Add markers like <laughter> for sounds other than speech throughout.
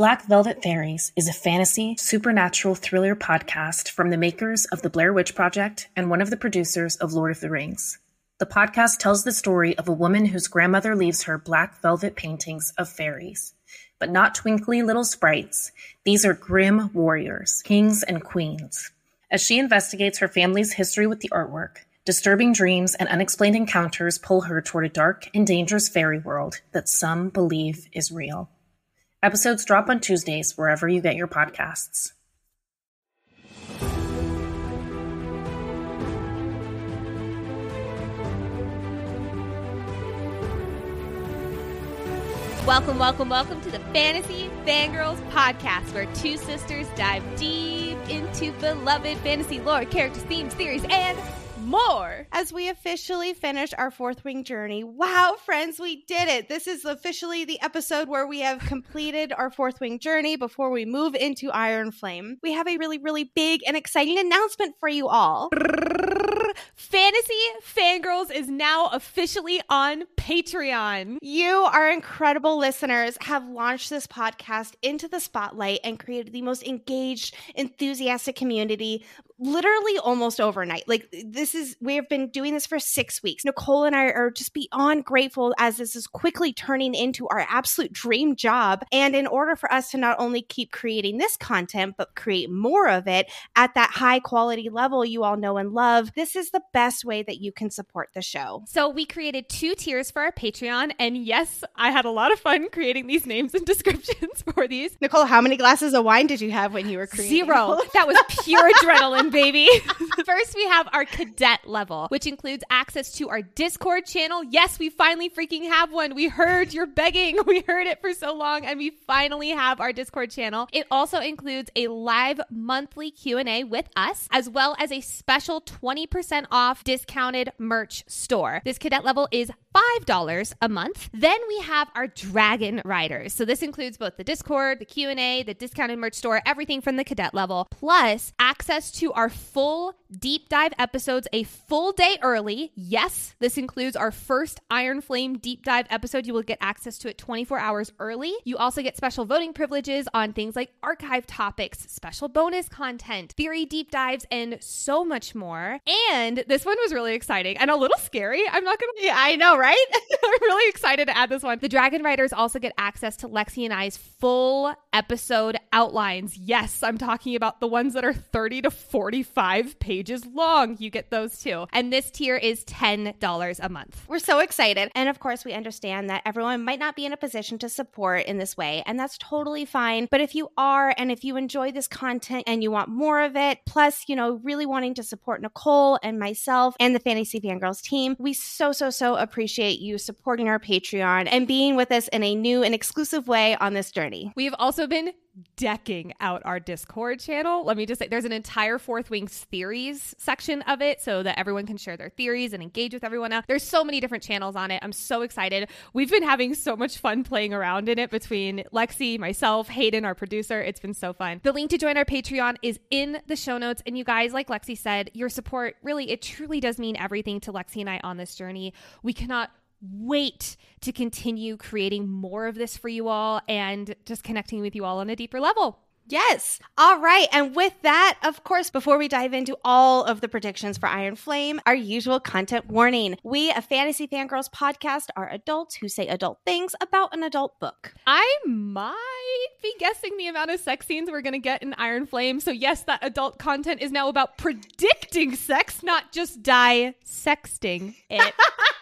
Black Velvet Fairies is a fantasy, supernatural thriller podcast from the makers of The Blair Witch Project and one of the producers of Lord of the Rings. The podcast tells the story of a woman whose grandmother leaves her black velvet paintings of fairies. But not twinkly little sprites. These are grim warriors, kings and queens. As she investigates her family's history with the artwork, disturbing dreams and unexplained encounters pull her toward a dark and dangerous fairy world that some believe is real. Episodes drop on Tuesdays wherever you get your podcasts. Welcome, welcome, welcome to the Fantasy Fangirls podcast, where two sisters dive deep into beloved fantasy lore, characters, themes, theories, and more. As we officially finish our fourth wing journey. Wow, friends, we did it. This is officially the episode where we have completed our fourth wing journey before we move into Iron Flame. We have a really, really big and exciting announcement for you all. Fantasy Fangirls is now officially on Patreon. You, our incredible listeners, have launched this podcast into the spotlight and created the most engaged, enthusiastic community literally almost overnight. Like this is we have been doing this for 6 weeks. Nicole and I are just beyond grateful as this is quickly turning into our absolute dream job and in order for us to not only keep creating this content but create more of it at that high quality level you all know and love, this is the best way that you can support the show. So we created two tiers for our Patreon and yes, I had a lot of fun creating these names and <laughs> descriptions for these. Nicole, how many glasses of wine did you have when you were creating? Zero. that was pure <laughs> adrenaline baby. <laughs> First, we have our cadet level, which includes access to our Discord channel. Yes, we finally freaking have one. We heard your begging. <laughs> We heard it for so long and we finally have our Discord channel. It also includes a live monthly Q&A with us as well as a special 20% off discounted merch store. This cadet level is $5 a month. Then we have our Dragon Riders. So this includes both the Discord, the Q&A, the discounted merch store, everything from the cadet level, plus access to our full deep dive episodes a full day early. Yes, this includes our first Iron Flame deep dive episode. You will get access to it 24 hours early. You also get special voting privileges on things like archive topics, special bonus content, theory deep dives, and so much more. And this one was really exciting and a little scary. I'm not gonna. Yeah, I know, right? <laughs> I'm really excited to add this one. The Dragon Riders also get access to Lexi and I's full episode outlines. Yes, I'm talking about the ones that are 30 to 45 pages long. You get those too. And this tier is $10 a month. We're so excited. And of course, we understand that everyone might not be in a position to support in this way, and that's totally fine. But if you are, and if you enjoy this content and you want more of it, plus, you know, really wanting to support Nicole and myself and the Fantasy Fangirls team, we so, so, so appreciate you supporting our Patreon and being with us in a new and exclusive way on this journey. We've also been decking out our Discord channel. Let me just say there's an entire Fourth Wings theories section of it so that everyone can share their theories and engage with everyone else. There's so many different channels on it. I'm so excited. We've been having so much fun playing around in it between Lexi, myself, Hayden, our producer. It's been so fun. The link to join our Patreon is in the show notes. And you guys, like Lexi said, your support really, it truly does mean everything to Lexi and I on this journey. We cannot wait to continue creating more of this for you all and just connecting with you all on a deeper level. Yes. All right. And with that, of course, before we dive into all of the predictions for Iron Flame, our usual content warning. We, a Fantasy Fangirls podcast, are adults who say adult things about an adult book. I might be guessing the amount of sex scenes we're going to get in Iron Flame. So, yes, that adult content is now about predicting sex, not just dissecting it. <laughs>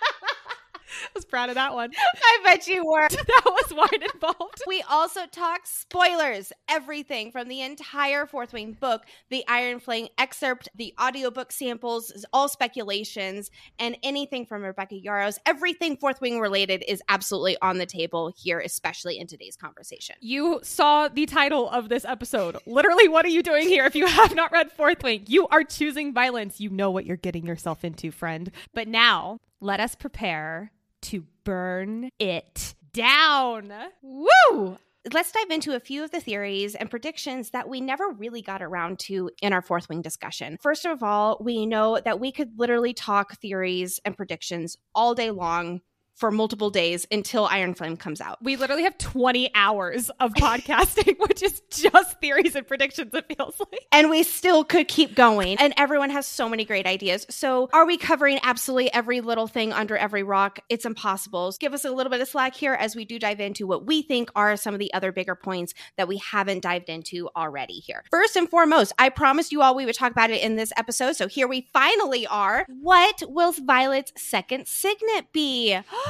<laughs> I was proud of that one. I bet you were. <laughs> that was wine involved. <laughs> We also talk spoilers, everything from the entire Fourth Wing book, the Iron Flame excerpt, the audiobook samples, all speculations, and anything from Rebecca Yarros. Everything Fourth Wing related is absolutely on the table here, especially in today's conversation. You saw the title of this episode. Literally, what are you doing here if you have not read Fourth Wing? You are choosing violence. You know what you're getting yourself into, friend. But now, let us prepare to burn it down. Woo! Let's dive into a few of the theories and predictions that we never really got around to in our fourth wing discussion. First of all, we know that we could literally talk theories and predictions all day long for multiple days until Iron Flame comes out. We literally have 20 hours of podcasting, <laughs> which is just theories and predictions, it feels like. And we still could keep going. And everyone has so many great ideas. So, are we covering absolutely every little thing under every rock? It's impossible. Give us a little bit of slack here as we do dive into what we think are some of the other bigger points that we haven't dived into already here. First and foremost, I promised you all we would talk about it in this episode. So, here we finally are. What will Violet's second signet be? <gasps> <gasps> <gasps>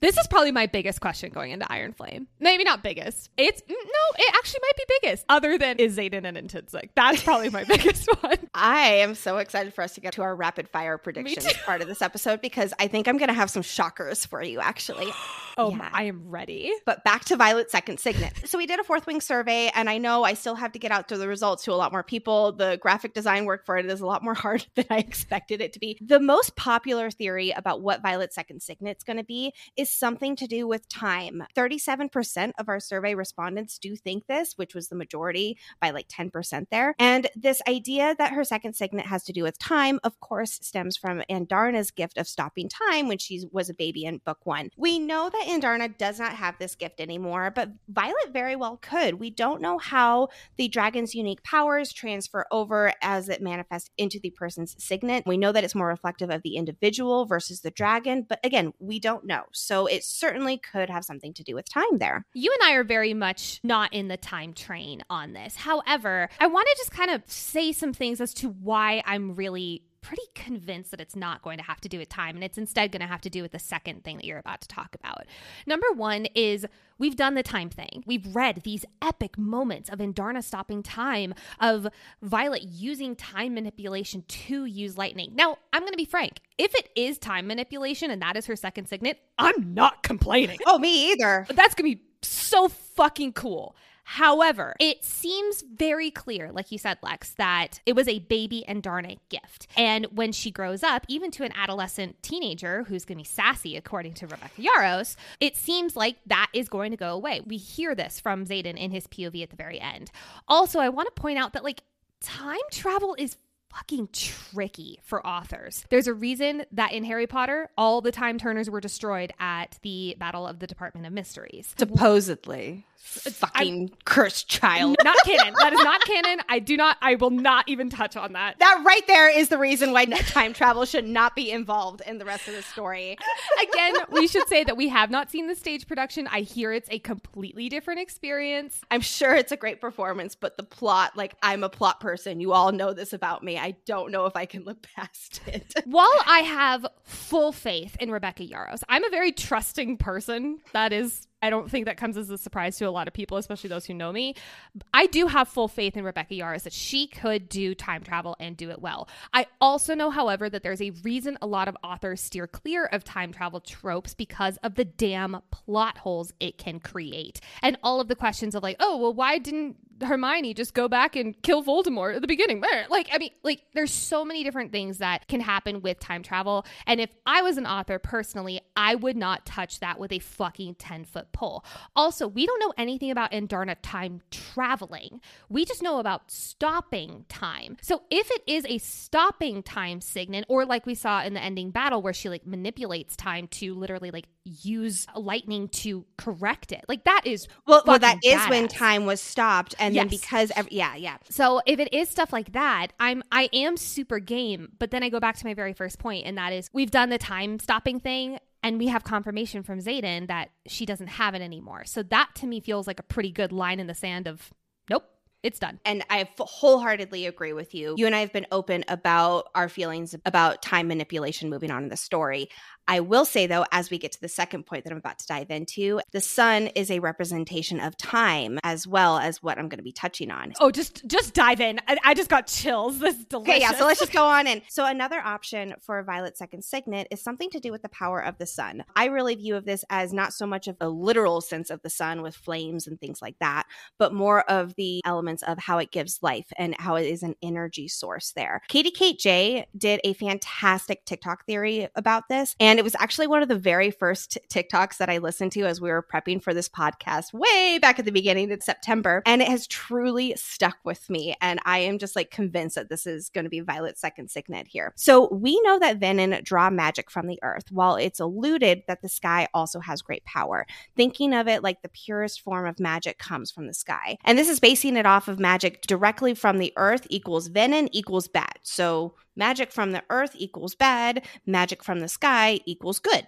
This is probably my biggest question going into Iron Flame. Maybe not biggest. It's no, it actually might be biggest. Other than is Xaden and intrinsic. That's probably my <laughs> biggest one. I am so excited for us to get to our rapid fire predictions part of this episode because I think I'm going to have some shockers for you actually. <gasps> oh, yeah. I am ready. But back to Violet's second signet. So we did a fourth wing survey and I know I still have to get out to the results to a lot more people. The graphic design work for it is a lot more <laughs> hard than I expected it to be. The most popular theory about what Violet's second signet's going to be is something to do with time. 37% of our survey respondents do think this, which was the majority by like 10% there. And this idea that her second signet has to do with time, of course, stems from Andarna's gift of stopping time when she was a baby in book one. We know that Andarna does not have this gift anymore, but Violet very well could. We don't know how the dragon's unique powers transfer over as it manifests into the person's signet. We know that it's more reflective of the individual versus the dragon, but again, we don't know. So so it certainly could have something to do with time there. You and I are very much not in the time train on this. However, I want to just kind of say some things as to why I'm really pretty convinced that it's not going to have to do with time and it's instead going to have to do with the second thing that you're about to talk about. Number one is we've done the time thing. We've read these epic moments of Andarna stopping time, of Violet using time manipulation to use lightning. Now, I'm going to be frank. If it is time manipulation and that is her second signet, I'm not complaining. <laughs> Oh, me either. But that's going to be so fucking cool. However, it seems very clear, like you said, Lex, that it was a baby Andarna gift. And when she grows up, even to an adolescent teenager who's going to be sassy, according to Rebecca Yarros, it seems like that is going to go away. We hear this from Xaden in his POV at the very end. Also, I want to point out that, like, time travel is fucking tricky for authors. There's a reason that in Harry Potter, all the time turners were destroyed at the Battle of the Department of Mysteries. Supposedly fucking I'm, cursed child. Not canon. That is not canon. I do not. I will not even touch on that. That right there is the reason why time travel should not be involved in the rest of the story. Again, we should say that we have not seen the stage production. I hear it's a completely different experience. I'm sure it's a great performance, but the plot, like I'm a plot person. You all know this about me. I don't know if I can look past it. <laughs> While I have full faith in Rebecca Yarros, I'm a very trusting person. That is I don't think that comes as a surprise to a lot of people, especially those who know me. I do have full faith in Rebecca Yarros that she could do time travel and do it well. I also know, however, that there's a reason a lot of authors steer clear of time travel tropes because of the damn plot holes it can create. And all of the questions of like, oh, well, why didn't Hermione just go back and kill Voldemort at the beginning? Like, I mean, like, there's so many different things that can happen with time travel. And if I was an author personally, I would not touch that with a fucking 10 foot pole. Also, we don't know anything about Andarna time traveling. We just know about stopping time. So if it is a stopping time signet, or like we saw in the ending battle where she like manipulates time to literally like use lightning to correct it, like that is well, well that is when time was stopped, and yes. then because every, yeah, yeah. So if it is stuff like that, I'm I am super game. But then I go back to my very first point, and that is we've done the time stopping thing and we have confirmation from Xaden that she doesn't have it anymore. So that to me feels like a pretty good line in the sand of nope, it's done. And I wholeheartedly agree with you. You and I have been open about our feelings about time manipulation moving on in the story. I will say, though, as we get to the second point that I'm about to dive into, the sun is a representation of time as well as what I'm going to be touching on. Oh, just just dive in. I, I just got chills. This is delicious. Okay, yeah. So let's just go <laughs> on in. So another option for a violet second signet is something to do with the power of the sun. I really view of this as not so much of a literal sense of the sun with flames and things like that, but more of the elements of how it gives life and how it is an energy source there. Katie Kate J did a fantastic TikTok theory about this. And And it was actually one of the very first TikToks that I listened to as we were prepping for this podcast way back at the beginning of September. And it has truly stuck with me. And I am just like convinced that this is going to be Violet's second signet here. So we know that Venin draw magic from the earth, while it's alluded that the sky also has great power. Thinking of it like the purest form of magic comes from the sky. And this is basing it off of magic directly from the earth equals Venin equals bad. So magic from the earth equals bad, magic from the sky equals good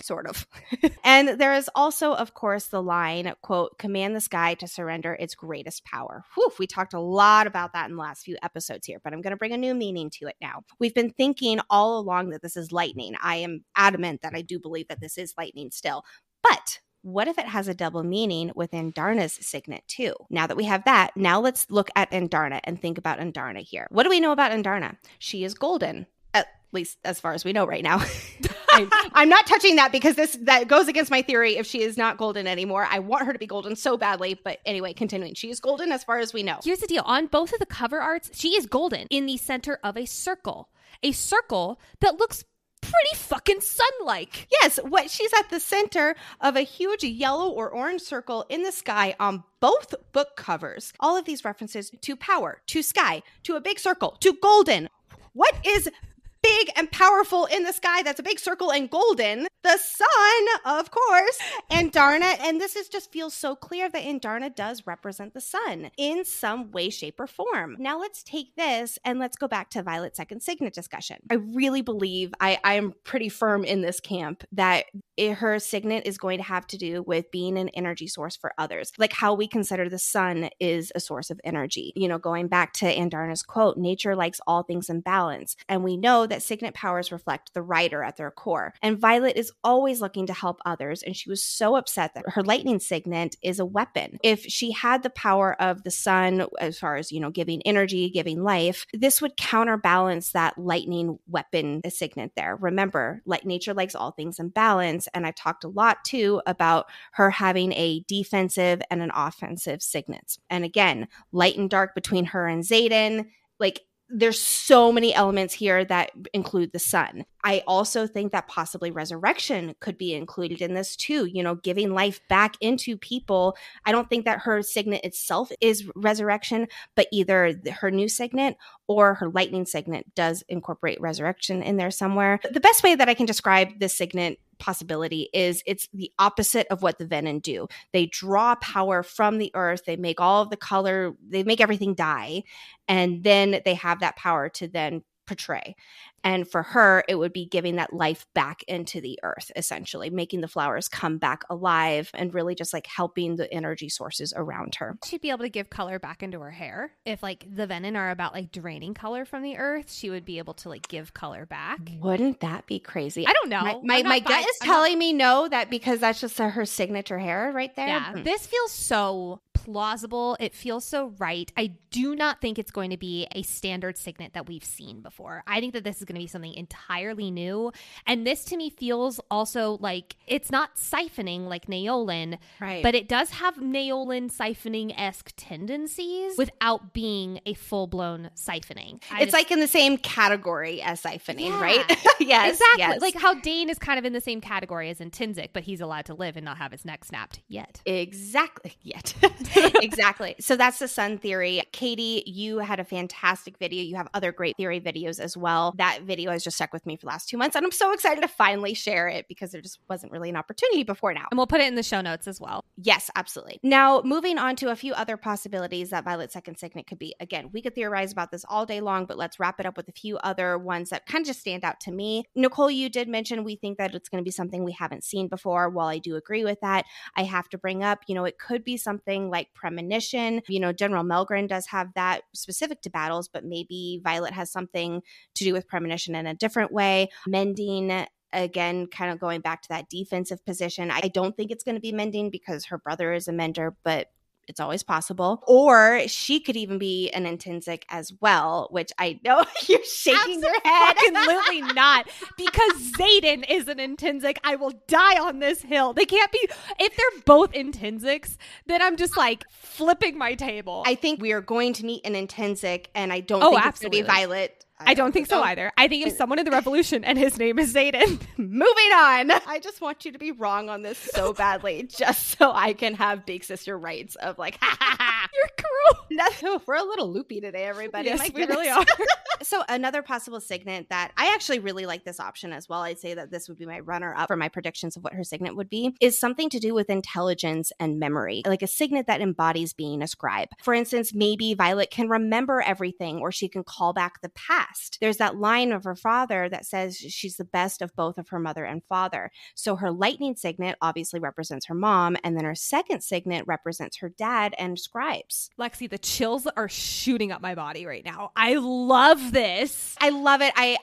sort of. <laughs> and there is also, of course, the line, quote, command the sky to surrender its greatest power. Whew, we talked a lot about that in the last few episodes here, but I'm going to bring a new meaning to it now. We've been thinking all along that this is lightning. I am adamant that I do believe that this is lightning still. But what if it has a double meaning with Andarna's signet too? Now that we have that, now let's look at Andarna and think about Andarna here. What do we know about Andarna? She is golden, at least as far as we know right now. <laughs> I'm, I'm, not touching that because this that goes against my theory. If she is not golden anymore, I want her to be golden so badly. But anyway, continuing, she is golden as far as we know. Here's the deal: on both of the cover arts, she is golden in the center of a circle, a circle that looks pretty fucking sun-like. Yes, what she's at the center of a huge yellow or orange circle in the sky on both book covers. All of these references to power, to sky, to a big circle, to golden. What is big and powerful in the sky that's a big circle and golden. The sun, of course. Andarna. and this is just feels so clear that Andarna does represent the sun in some way, shape, or form. Now let's take this and let's go back to Violet's second signet discussion. I really believe I, I am pretty firm in this camp that it, her signet is going to have to do with being an energy source for others, like how we consider the sun is a source of energy. You know, going back to Andarna's quote, nature likes all things in balance. And we know that signet powers reflect the writer at their core. And Violet is always looking to help others. And she was so upset that her lightning signet is a weapon. If she had the power of the sun, as far as, you know, giving energy, giving life, this would counterbalance that lightning weapon signet there. Remember, like nature likes all things in balance. And I've talked a lot too about her having a defensive and an offensive signet. And again, light and dark between her and Xaden. Like there's so many elements here that include the sun. I also think that possibly resurrection could be included in this too, you know, giving life back into people. I don't think that her signet itself is resurrection, but either her new signet or her lightning signet does incorporate resurrection in there somewhere. The best way that I can describe this signet possibility is it's the opposite of what the Venin do. They draw power from the earth, they make all of the color, they make everything die, and then they have that power to then portray. And for her, it would be giving that life back into the earth, essentially, making the flowers come back alive and really just like helping the energy sources around her. She'd be able to give color back into her hair. If like the Venin are about like draining color from the earth, she would be able to like give color back. Wouldn't that be crazy? I don't know. My, my, my gut is I'm telling not... me no, that because that's just her signature hair right there. Yeah. Mm. This feels so plausible. It feels so right. I do not think it's going to be a standard signet that we've seen before. I think that this is going to be something entirely new. And this to me feels also like it's not siphoning like Naolin, right. but it does have Naolin siphoning esque tendencies without being a full blown siphoning. I it's just, like in the same category as siphoning, yeah. right? <laughs> yes. Exactly. Yes. Like how Dain is kind of in the same category as Intrinsic, but he's allowed to live and not have his neck snapped yet. Exactly. <laughs> Yet. <laughs> exactly. So that's the sun theory. Katie, you had a fantastic video. You have other great theory videos as well. That video has just stuck with me for the last two months, and I'm so excited to finally share it because there just wasn't really an opportunity before now. And we'll put it in the show notes as well. Yes, absolutely. Now, moving on to a few other possibilities that Violet Second Signet could be. Again, we could theorize about this all day long, but let's wrap it up with a few other ones that kind of just stand out to me. Nicole, you did mention we think that it's going to be something we haven't seen before. While I do agree with that, I have to bring up, you know, it could be something like premonition. You know, General Melgren does have that specific to battles, but maybe Violet has something to do with premonition in a different way. Mending again, kind of going back to that defensive position. I don't think it's going to be mending because her brother is a mender, but it's always possible. Or she could even be an intrinsic as well, which I know <laughs> you're shaking your head. Absolutely <laughs> not. Because Xaden is an intrinsic. I will die on this hill. They can't be if they're both intrinsics, then I'm just like flipping my table. I think we are going to meet an intrinsic, and I don't oh, think absolutely. it's gonna be Violet I, don't think so either. I think it's <laughs> someone in the revolution and his name is Xaden. <laughs> Moving on. I just want you to be wrong on this so badly, <laughs> just so I can have big sister rights of like, ha ha ha. You're cruel. No, we're a little loopy today, everybody. Yes, we really are. so another possible signet that I actually really like this option as well. I'd say that this would be my runner up for my predictions of what her signet would be is something to do with intelligence and memory, like a signet that embodies being a scribe. For instance, maybe Violet can remember everything or she can call back the past. There's that line of her father that says she's the best of both of her mother and father. So her lightning signet obviously represents her mom, and then her second signet represents her dad and scribes. Lexi, the chills are shooting up my body right now. I love this. I love it. I I-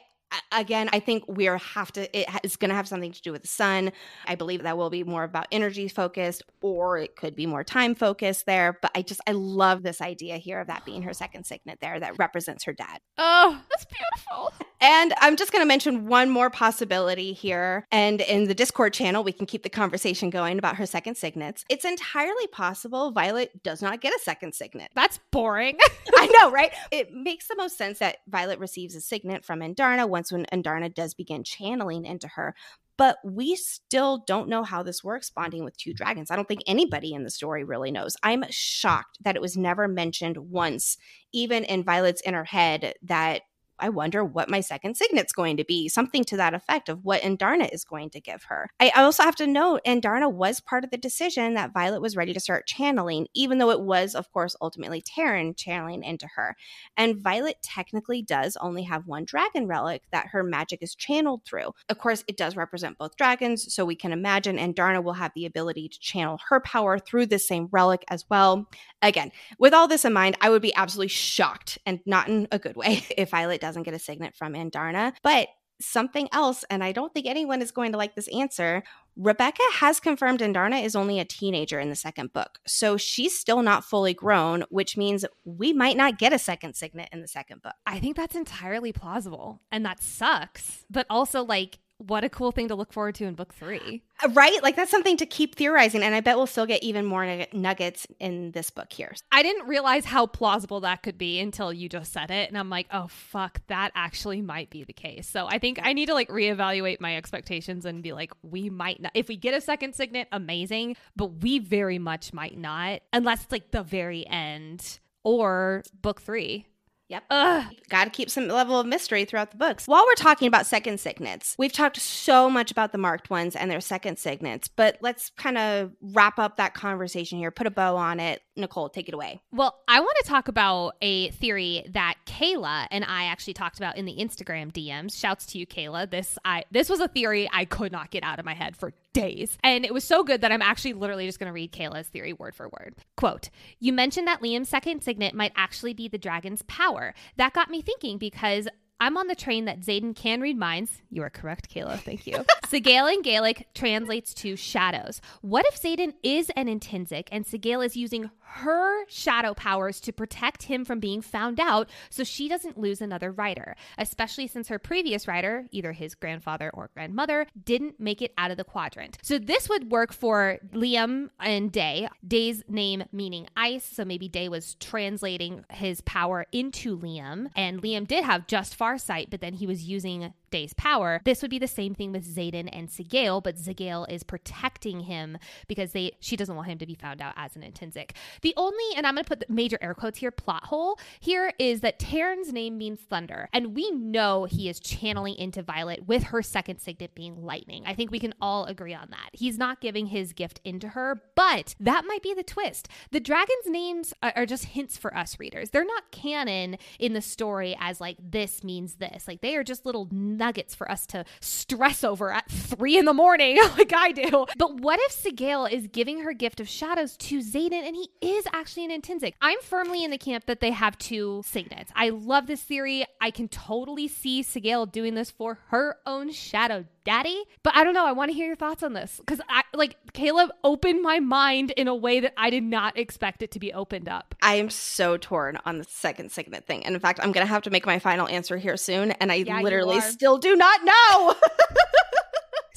again, I think we are have to. It is going to have something to do with the sun. I believe that will be more about energy focused, or it could be more time focused there. But I just I love this idea here of that being her second signet there that represents her dad. Oh, that's beautiful. And I'm just going to mention one more possibility here. And in the Discord channel, we can keep the conversation going about her second signets. It's entirely possible Violet does not get a second signet. That's boring. <laughs> I know, right? It makes the most sense that Violet receives a signet from Andarna once when Andarna does begin channeling into her. But we still don't know how this works bonding with two dragons. I don't think anybody in the story really knows. I'm shocked that it was never mentioned once, even in Violet's inner head, that I wonder what my second signet's going to be. Something to that effect of what Andarna is going to give her. I also have to note Andarna was part of the decision that Violet was ready to start channeling, even though it was, of course, ultimately Tairn channeling into her. And Violet technically does only have one dragon relic that her magic is channeled through. Of course, it does represent both dragons, so we can imagine Andarna will have the ability to channel her power through the same relic as well. Again, with all this in mind, I would be absolutely shocked and not in a good way <laughs> if Violet doesn't get a signet from Andarna. But something else, and I don't think anyone is going to like this answer. Rebecca has confirmed Andarna is only a teenager in the second book. So she's still not fully grown, which means we might not get a second signet in the second book. I think that's entirely plausible. And that sucks. But also, like, what a cool thing to look forward to in book three. Uh, Right? Like that's something to keep theorizing. And I bet we'll still get even more nuggets in this book here. I didn't realize how plausible that could be until you just said it. And I'm like, oh, fuck, that actually might be the case. So I think I need to like reevaluate my expectations and be like, we might not. If we get a second signet, amazing. But we very much might not, unless it's like the very end or book three. Yep. Ugh. Got to keep some level of mystery throughout the books. While we're talking about second signets, we've talked so much about the marked ones and their second signets, but let's kind of wrap up that conversation here, put a bow on it. Nicole, take it away. Well, I want to talk about a theory that Kayla and I actually talked about in the Instagram DMs. Shouts to you, Kayla. This I this was a theory I could not get out of my head for days. And it was so good that I'm actually literally just going to read Kayla's theory word for word. Quote, You mentioned that Liam's second signet might actually be the dragon's power. That got me thinking because I'm on the train that Xaden can read minds. You are correct, Kayla. Thank you. <laughs> Sgaeyl in Gaelic translates to shadows. What if Xaden is an intrinsic and Sgaeyl is using her shadow powers to protect him from being found out so she doesn't lose another writer, especially since her previous writer, either his grandfather or grandmother, didn't make it out of the quadrant. So this would work for Liam and Deigh. Deigh's name meaning ice, so maybe Deigh was translating his power into Liam, and Liam did have just farsight, but then he was using Deigh's power. This would be the same thing with Xaden and Sgaeyl, but Sgaeyl is protecting him because they she doesn't want him to be found out as an intrinsic. The only, and I'm going to put the major air quotes here, plot hole here is that Tairn's name means thunder, and we know he is channeling into Violet with her second signet being lightning. I think we can all agree on that. He's not giving his gift into her, but that might be the twist. The dragons' names are just hints for us readers. They're not canon in the story as like this means this. Like they are just little nuggets for us to stress over at three in the morning, <laughs> like I do. But what if Sgaeyl is giving her gift of shadows to Xaden and he is actually an intrinsic? I'm firmly in the camp that they have two signets. I love this theory. I can totally see Sgaeyl doing this for her own shadow daddy. But I don't know. I want to hear your thoughts on this because I like Kayla opened my mind in a way that I did not expect it to be opened up. I am so torn on the second signet thing. And in fact, I'm going to have to make my final answer here soon. And I Yeah, literally still do not know. <laughs>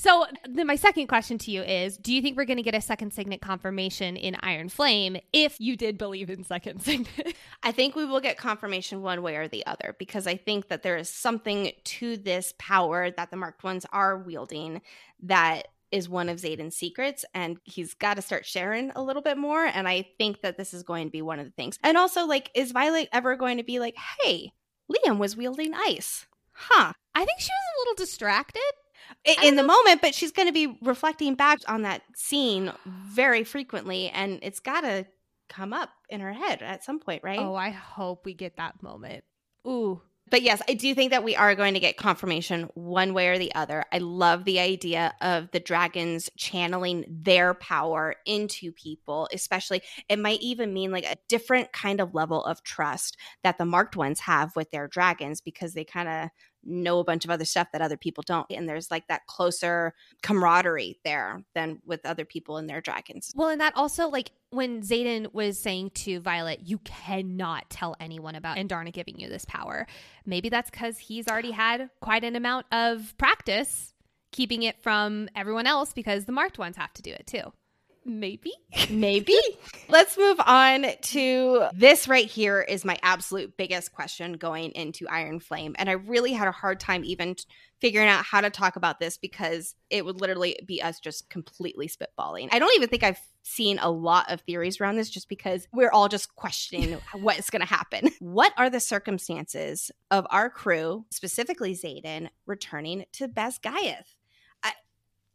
So then my second question to you is do you think we're going to get a second signet confirmation in Iron Flame if you did believe in second <laughs> signet? I think we will get confirmation one way or the other because I think that there is something to this power that the marked ones are wielding that is one of Xaden's secrets, and he's got to start sharing a little bit more. And I think that this is going to be one of the things. And also, like, is Violet ever going to be like, hey, Liam was wielding ice? Huh. I think she was a little distracted. In, the moment, but she's going to be reflecting back on that scene very frequently, and it's got to come up in her head at some point, right? Oh, I hope we get that moment. Ooh, but yes, I do think that we are going to get confirmation one way or the other. I love the idea of the dragons channeling their power into people, especially it might even mean like a different kind of level of trust that the marked ones have with their dragons because they kind of know a bunch of other stuff that other people don't. And there's like that closer camaraderie there than with other people and their dragons. Well, and that also, like when Xaden was saying to Violet, you cannot tell anyone about Andarna giving you this power. Maybe that's because he's already had quite an amount of practice keeping it from everyone else because the marked ones have to do it too. Maybe. Maybe. Let's move on to this right here is my absolute biggest question going into Iron Flame. And I really had a hard time even figuring out how to talk about this because it would literally be us just completely spitballing. I don't even think I've seen a lot of theories around this just because we're all just questioning <laughs> what's going to happen. What are the circumstances of our crew, specifically Xaden, returning to Basgiath? I,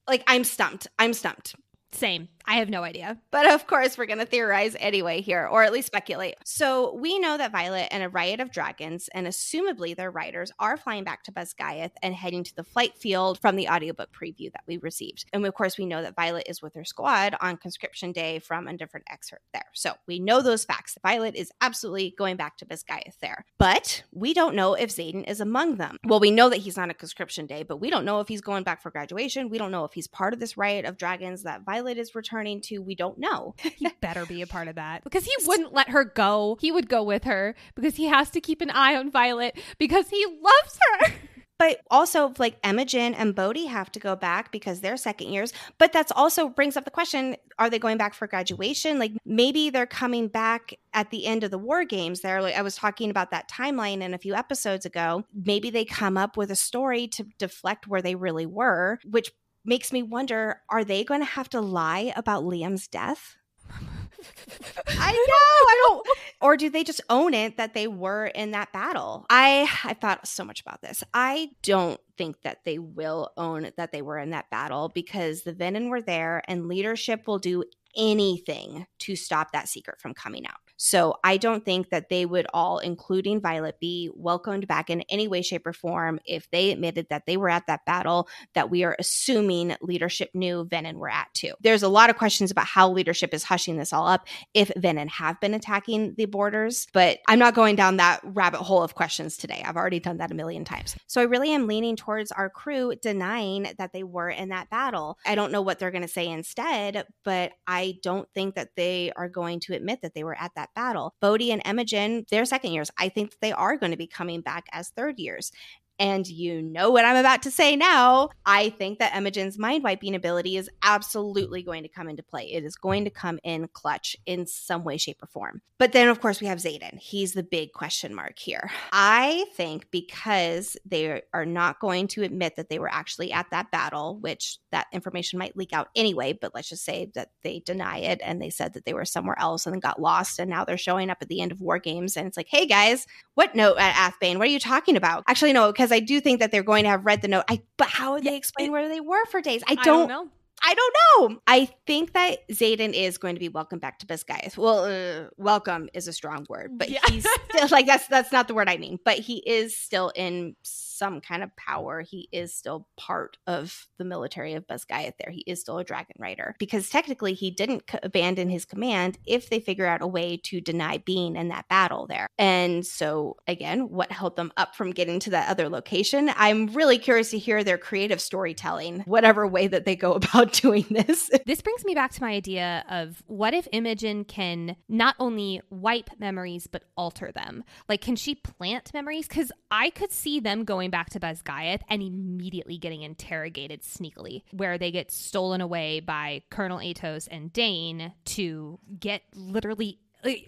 like, I'm stumped. I'm stumped. Same. I have no idea. But of course, we're going to theorize anyway here, or at least speculate. So we know that Violet and a riot of dragons, and assumably their riders, are flying back to Basgiath and heading to the flight field from the audiobook preview that we received. And of course, we know that Violet is with her squad on conscription day from a different excerpt there. So we know those facts. Violet is absolutely going back to Basgiath there. But we don't know if Xaden is among them. Well, we know that he's not a conscription day, but we don't know if he's going back for graduation. We don't know if he's part of this riot of dragons that Violet is returning returning to, we don't know. he <laughs> better be a part of that because he wouldn't let her go. He would go with her because he has to keep an eye on Violet because he loves her. <laughs> But also, like Imogen and Bodhi have to go back because they're second years. But that's also brings up the question: Are they going back for graduation? Like maybe they're coming back at the end of the war games. There, like I was talking about that timeline in a few episodes ago. Maybe they come up with a story to deflect where they really were, which makes me wonder are they going to have to lie about Liam's death? <laughs> I know, I don't. Or do they just own it that they were in that battle? I I thought so much about this. I don't think that they will own that they were in that battle because the Venin were there and leadership will do anything to stop that secret from coming out. So I don't think that they would all, including Violet, be welcomed back in any way, shape, or form if they admitted that they were at that battle that we are assuming leadership knew Venin were at too. There's a lot of questions about how leadership is hushing this all up if Venin have been attacking the borders, but I'm not going down that rabbit hole of questions today. I've already done that a million times. So I really am leaning towards our crew denying that they were in that battle. I don't know what they're going to say instead, but I don't think that they are going to admit that they were at that that battle. Bodhi and Imogen, they're second years. I think they are going to be coming back as third years. And you know what I'm about to say now. I think that Imogen's mind wiping ability is absolutely going to come into play. It is going to come in clutch in some way, shape, or form. But then, of course, we have Xaden. He's the big question mark here. I think because they are not going to admit that they were actually at that battle, which that information might leak out anyway, but let's just say that they deny it and they said that they were somewhere else and then got lost. And now they're showing up at the end of War Games. And it's like, hey guys, what note at Athebyne? What are you talking about? Actually, no, because I do think that they're going to have read the note. I but how would they explain where they were for days? I don't, I don't know. I don't know. I think that Xaden is going to be welcome back to Basgiath. Well, uh, welcome is a strong word, but yeah. he's still <laughs> like that's that's not the word I mean. But he is still in some kind of mm. power. He is still part of the military of Basgiath there. He is still a dragon rider because technically he didn't c- abandon his command if they figure out a way to deny being in that battle there. And so, again, what held them up from getting to that other location? I'm really curious to hear their creative storytelling, whatever way that they go <laughs> about doing this. <laughs> this brings me back to my idea of what if Imogen can not only wipe memories but alter them? Like, can she plant memories? Because I could see them going going back to Basgiath and immediately getting interrogated sneakily, where they get stolen away by Colonel Aetos and Dain to get literally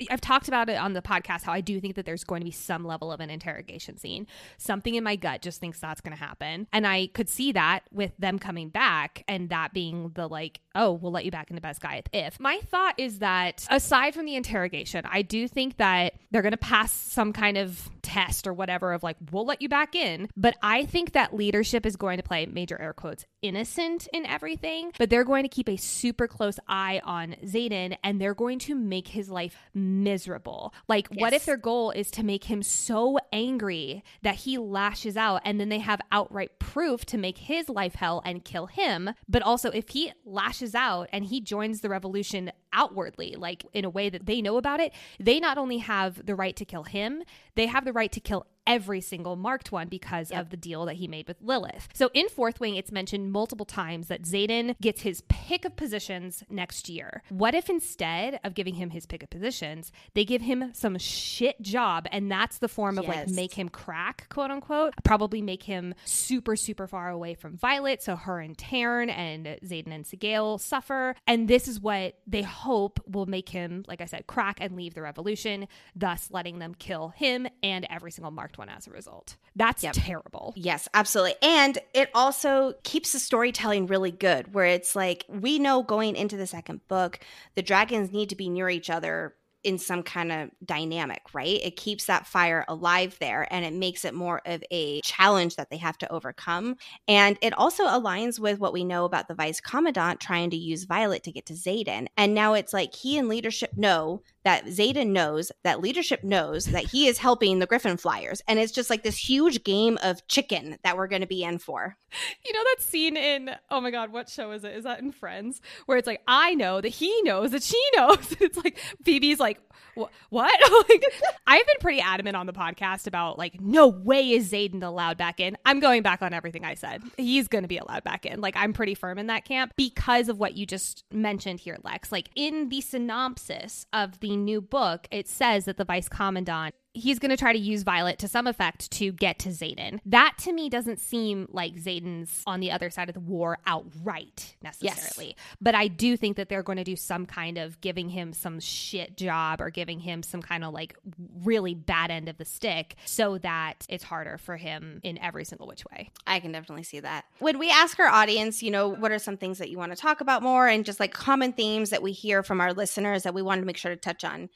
I've talked about it on the podcast how I do think that there's going to be some level of an interrogation scene. Something in my gut just thinks that's going to happen. And I could see that with them coming back and that being the like, oh, we'll let you back into guy. if. My thought is that aside from the interrogation, I do think that they're going to pass some kind of test or whatever of like, we'll let you back in. But I think that leadership is going to play major air quotes innocent in everything, but they're going to keep a super close eye on Xaden and they're going to make his life miserable. Like, yes. what if their goal is to make him so angry that he lashes out and then they have outright proof to make his life hell and kill him? But also, if he lashes out and he joins the revolution outwardly, like in a way that they know about it, they not only have the right to kill him, they have the right to kill every single marked one because yep. of the deal that he made with Lilith. So in Fourth Wing, it's mentioned multiple times that Xaden gets his pick of positions next year. What if instead of giving him his pick of positions, they give him some shit job and that's the form yes. of like make him crack, quote unquote, probably make him super, super far away from Violet. So her and Tairn and Xaden and Sgaeyl suffer. And this is what they hope will make him, like I said, crack and leave the revolution, thus letting them kill him and every single marked one as a result. That's yep. terrible. Yes, absolutely. And it also keeps the storytelling really good, where it's like we know going into the second book, the dragons need to be near each other in some kind of dynamic, right? It keeps that fire alive there and it makes it more of a challenge that they have to overcome. And it also aligns with what we know about the vice commandant trying to use Violet to get to Xaden. And now it's like he and leadership know that Xaden knows, that leadership knows that he is helping the Griffin Flyers. And it's just like this huge game of chicken that we're going to be in for. You know that scene in, oh my God, what show is it? Is that in Friends? Where it's like, I know that he knows that she <laughs> knows. it's like Phoebe's like, what? What? <laughs> Like, I've been pretty adamant on the podcast about like, no way is Xaden allowed back in. I'm going back on everything I said. He's going to be allowed back in. Like, I'm pretty firm in that camp because of what you just mentioned here, Lex. Like, in the synopsis of the new book, it says that the vice commandant he's going to try to use Violet to some effect to get to Xaden. That to me doesn't seem like Xaden's on the other side of the war outright necessarily. Yes. But I do think that they're going to do some kind of giving him some shit job or giving him some kind of like really bad end of the stick so that it's harder for him in every single which way. I can definitely see that. When we ask our audience, you know, what are some things that you want to talk about more and just like common themes that we hear from our listeners that we wanted to make sure to touch on?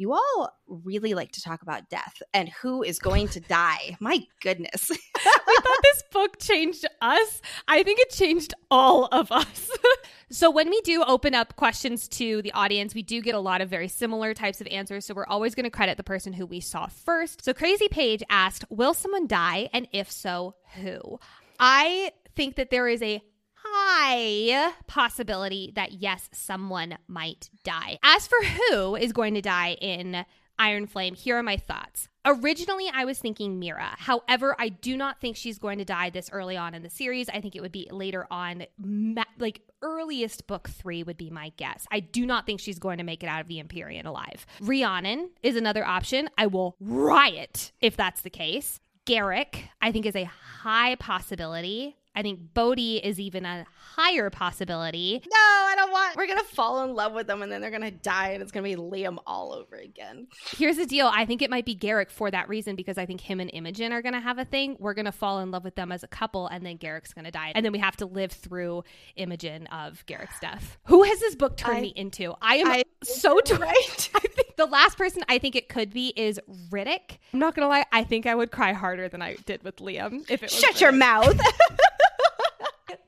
You all really like to talk about death and who is going to die. My goodness. <laughs> I thought this book changed us. I think it changed all of us. <laughs> so, when we do open up questions to the audience, we do get a lot of very similar types of answers. So, we're always going to credit the person who we saw first. So, Crazy Page asked, Will someone die? And if so, who? I think that there is a high possibility that yes, someone might die. As for who is going to die in Iron Flame, here are my thoughts. Originally, I was thinking Mira. However, I do not think she's going to die this early on in the series. I think it would be later on, like earliest book three would be my guess. I do not think she's going to make it out of the Empyrean alive. Rhiannon is another option. I will riot if that's the case. Garrick, I think, is a high possibility. I think Bodhi is even a higher possibility. No, I don't want. We're gonna fall in love with them, and then they're gonna die, and it's gonna be Liam all over again. Here's the deal: I think it might be Garrick for that reason because I think him and Imogen are gonna have a thing. We're gonna fall in love with them as a couple, and then Garrick's gonna die, and then we have to live through Imogen of Garrick's death. Who has this book turned I, me into? I am I, so <laughs> right. <laughs> I think the last person I think it could be is Ridoc. I'm not gonna lie; I think I would cry harder than I did with Liam if it was. Shut Ridoc. your mouth. <laughs>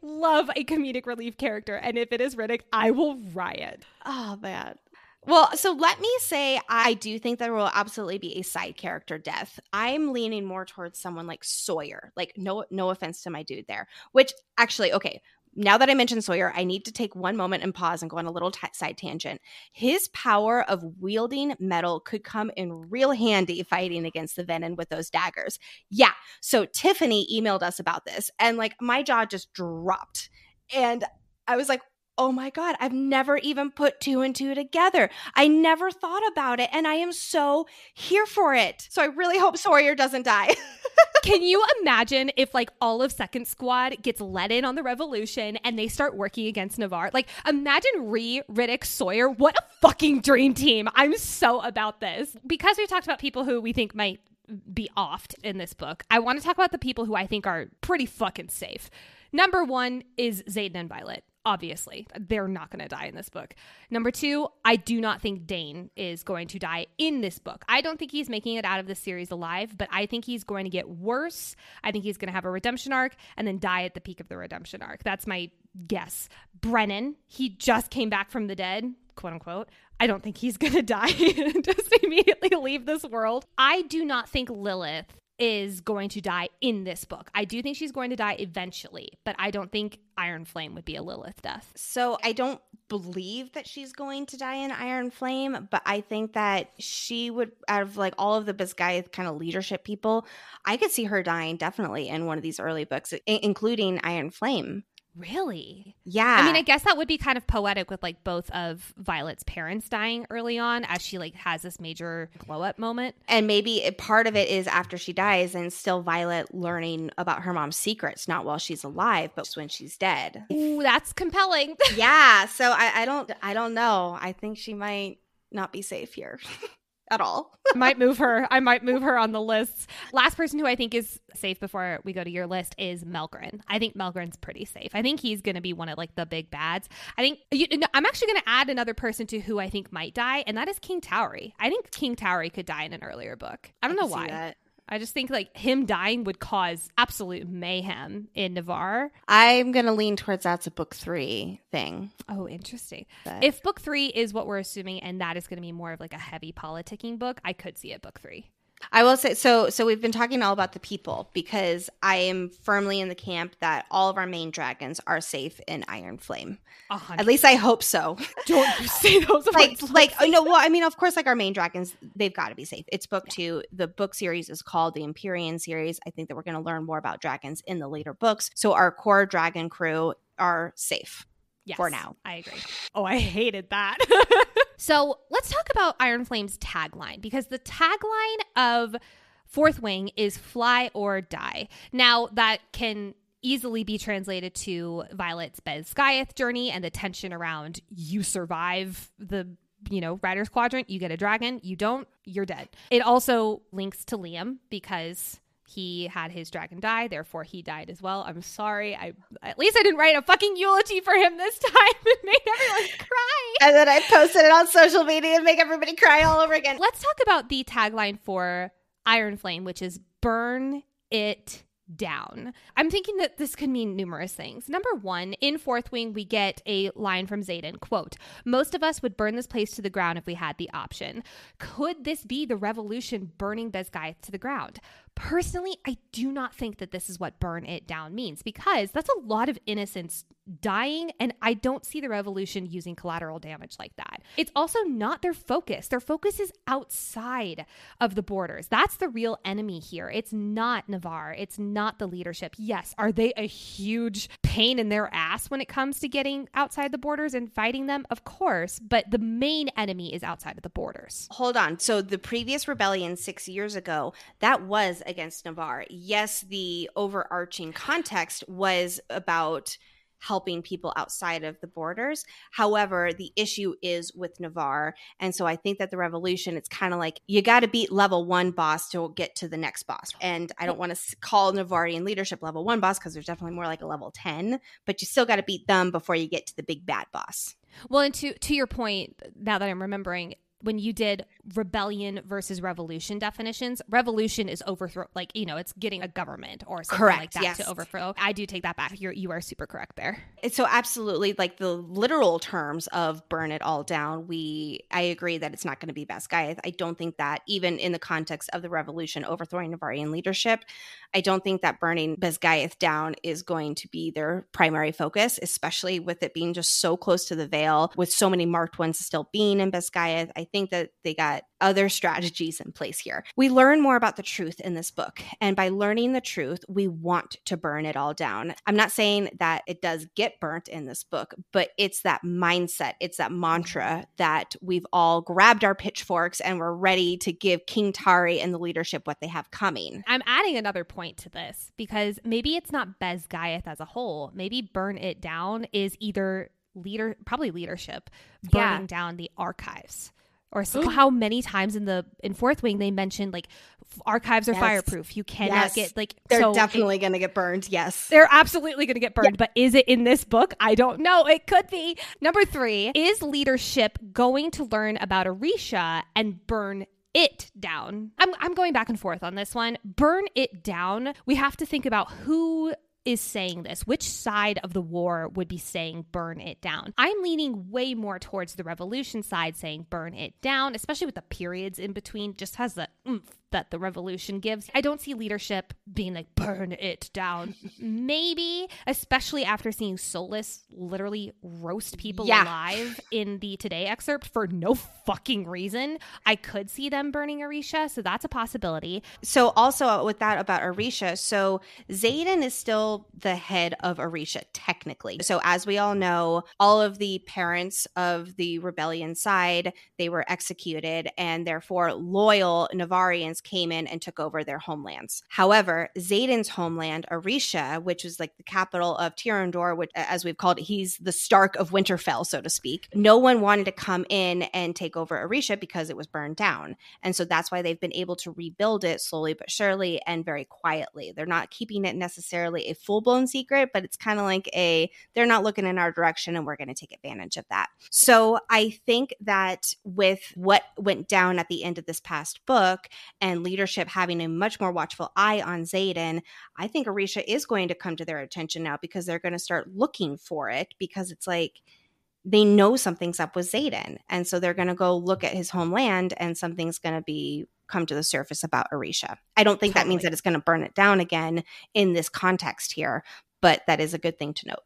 love a comedic relief character. And if it is Ridoc, I will riot. Oh, man. Well, so let me say I do think there will absolutely be a side character death. I'm leaning more towards someone like Sawyer. Like no no offense to my dude there. Which actually, okay, now that I mentioned Sawyer, I need to take one moment and pause and go on a little t- side tangent. His power of wielding metal could come in real handy fighting against the venin with those daggers. Yeah. So Tiffany emailed us about this, and like my jaw just dropped. And I was like, oh my God, I've never even put two and two together. I never thought about it, and I am so here for it. So I really hope Sawyer doesn't die. <laughs> Can you imagine if like all of Second Squad gets let in on the revolution and they start working against Navarre? Like imagine Rhi, Ridoc, Sawyer. What a fucking dream team. I'm so about this. Because we talked about people who we think might be offed in this book, I want to talk about the people who I think are pretty fucking safe. Number one is Xaden and Violet obviously they're not going to die in this book. Number two i do not think Dain is going to die in this book. I don't think he's making it out of the series alive but i think he's going to get worse. I think he's going to have a redemption arc and then die at the peak of the redemption arc. That's my guess. Brennan he just came back from the dead quote unquote. I don't think he's going <laughs> to die just immediately leave this world. I do not think lilith is going to die in this book. I do think she's going to die eventually, but I don't think Iron Flame would be a Lilith death. So I don't believe that she's going to die in Iron Flame, but I think that she would, out of like all of the Basgiath kind of leadership people, I could see her dying definitely in one of these early books, including Iron Flame. Really? Yeah. I mean, I guess that would be kind of poetic with like both of Violet's parents dying early on as she like has this major glow up moment. And maybe part of it is after she dies and still Violet learning about her mom's secrets, not while she's alive, but when she's dead. Ooh, that's compelling. <laughs> yeah. So I, I don't I don't know. I think she might not be safe here. <laughs> at all. <laughs> might move her. I might move her on the list. Last person who I think is safe before we go to your list is Melgren. I think Melgren's pretty safe. I think he's going to be one of like the big bads. I think you, no, I'm actually going to add another person to who I think might die, and that is King Tauri. I think King Tauri could die in an earlier book. I don't I know why. I just think like him dying would cause absolute mayhem in Navarre. I'm gonna lean towards that's a book three thing. Oh, interesting. But. If book three is what we're assuming, and that is gonna be more of like a heavy politicking book, I could see it book three. I will say so. So we've been talking all about the people because I am firmly in the camp that all of our main dragons are safe in Iron Flame. At least I hope so. <laughs> Don't you say those like like oh, no. Well, I mean, of course, like our main dragons, they've got to be safe. It's book yeah. two. The book series is called the Empyrean series. I think that we're going to learn more about dragons in the later books. So our core dragon crew are safe yes, for now. I agree. Oh, I hated that. <laughs> so let's talk about Iron Flame's tagline because the tagline of Fourth Wing is fly or die. Now, that can easily be translated to Violet's Basgiath journey and the tension around you survive the you know, Rider's Quadrant, you get a dragon. You don't, you're dead. It also links to Liam because he had his dragon die, therefore he died as well. I'm sorry. I at least I didn't write a fucking eulogy for him this <laughs> time and made everyone cry. And then I posted it on social media and make everybody cry all over again. Let's talk about the tagline for Iron Flame, which is burn it down. I'm thinking that this could mean numerous things. Number one, in Fourth Wing, we get a line from Xaden, quote, most of us would burn this place to the ground if we had the option. Could this be the revolution burning Basgiath to the ground? Personally, I do not think that this is what burn it down means because that's a lot of innocence dying, and I don't see the revolution using collateral damage like that. It's also not their focus. Their focus is outside of the borders. That's the real enemy here. It's not Navarre, it's not the leadership. Yes, are they a huge pain in their ass when it comes to getting outside the borders and fighting them? Of course, but the main enemy is outside of the borders. Hold on. So the previous rebellion six years ago, that was against Navarre. Yes, the overarching context was about helping people outside of the borders. However, the issue is with Navarre. And so I think that the revolution, it's kind of like you got to beat level one boss to get to the next boss. And I don't want to call Navarrian leadership level one boss because there's definitely more like a level 10, but you still got to beat them before you get to the big bad boss. Well, and to to your point, now that I'm remembering, when you did rebellion versus revolution definitions, revolution is overthrow, like you know, it's getting a government or something correct, like that yes. to overthrow. I do take that back. You're you are super correct there. Eh, so absolutely, like the literal terms of burn it all down. We I agree that it's not going to be Basgiath. I don't think that even in the context of the revolution overthrowing Navarrian leadership, I don't think that burning Basgiath down is going to be their primary focus, especially with it being just so close to the Vale, with so many marked ones still being in Basgiath. I think that they got other strategies in place here. We learn more about the truth in this book. And by learning the truth, we want to burn it all down. I'm not saying that it does get burnt in this book, but it's that mindset, it's that mantra that we've all grabbed our pitchforks and we're ready to give King Tauri and the leadership what they have coming. I'm adding another point to this because maybe it's not Basgiath as a whole. Maybe burn it down is either leader probably leadership burning yeah. down the archives or <gasps> how many times in the in fourth wing they mentioned like archives are yes. fireproof you cannot yes. get like they're so definitely going to get burned yes they're absolutely going to get burned yeah. but is it in this book i don't know it could be number three is leadership going to learn about Aretia and burn it down. I'm, I'm going back and forth on this one. Burn it down. We have to think about who is saying this? Which side of the war would be saying burn it down? I'm leaning way more towards the revolution side saying burn it down, especially with the periods in between, just has the oomph that the revolution gives. I don't see leadership being like, burn it down. Maybe, especially after seeing Solas literally roast people yeah. alive in the Today excerpt for no fucking reason. I could see them burning Aretia, so that's a possibility. So, also with that about Aretia, so Xaden is still the head of Aretia, technically. So, as we all know, all of the parents of the rebellion side, they were executed, and therefore loyal Navarrians came in and took over their homelands. However, Xaden's homeland, Aretia, which was like the capital of Tyrrendor, which, as we've called it, he's the Stark of Winterfell, so to speak. No one wanted to come in and take over Aretia because it was burned down. And so that's why they've been able to rebuild it slowly but surely and very quietly. They're not keeping it necessarily a full blown secret, but it's kind of like a they're not looking in our direction and we're going to take advantage of that. So I think that with what went down at the end of this past book and and leadership having a much more watchful eye on Xaden, I think Aretia is going to come to their attention now because they're going to start looking for it because it's like they know something's up with Xaden. And so they're going to go look at his homeland and something's going to be come to the surface about Aretia. I don't think totally. that means that it's going to burn it down again in this context here, but that is a good thing to note.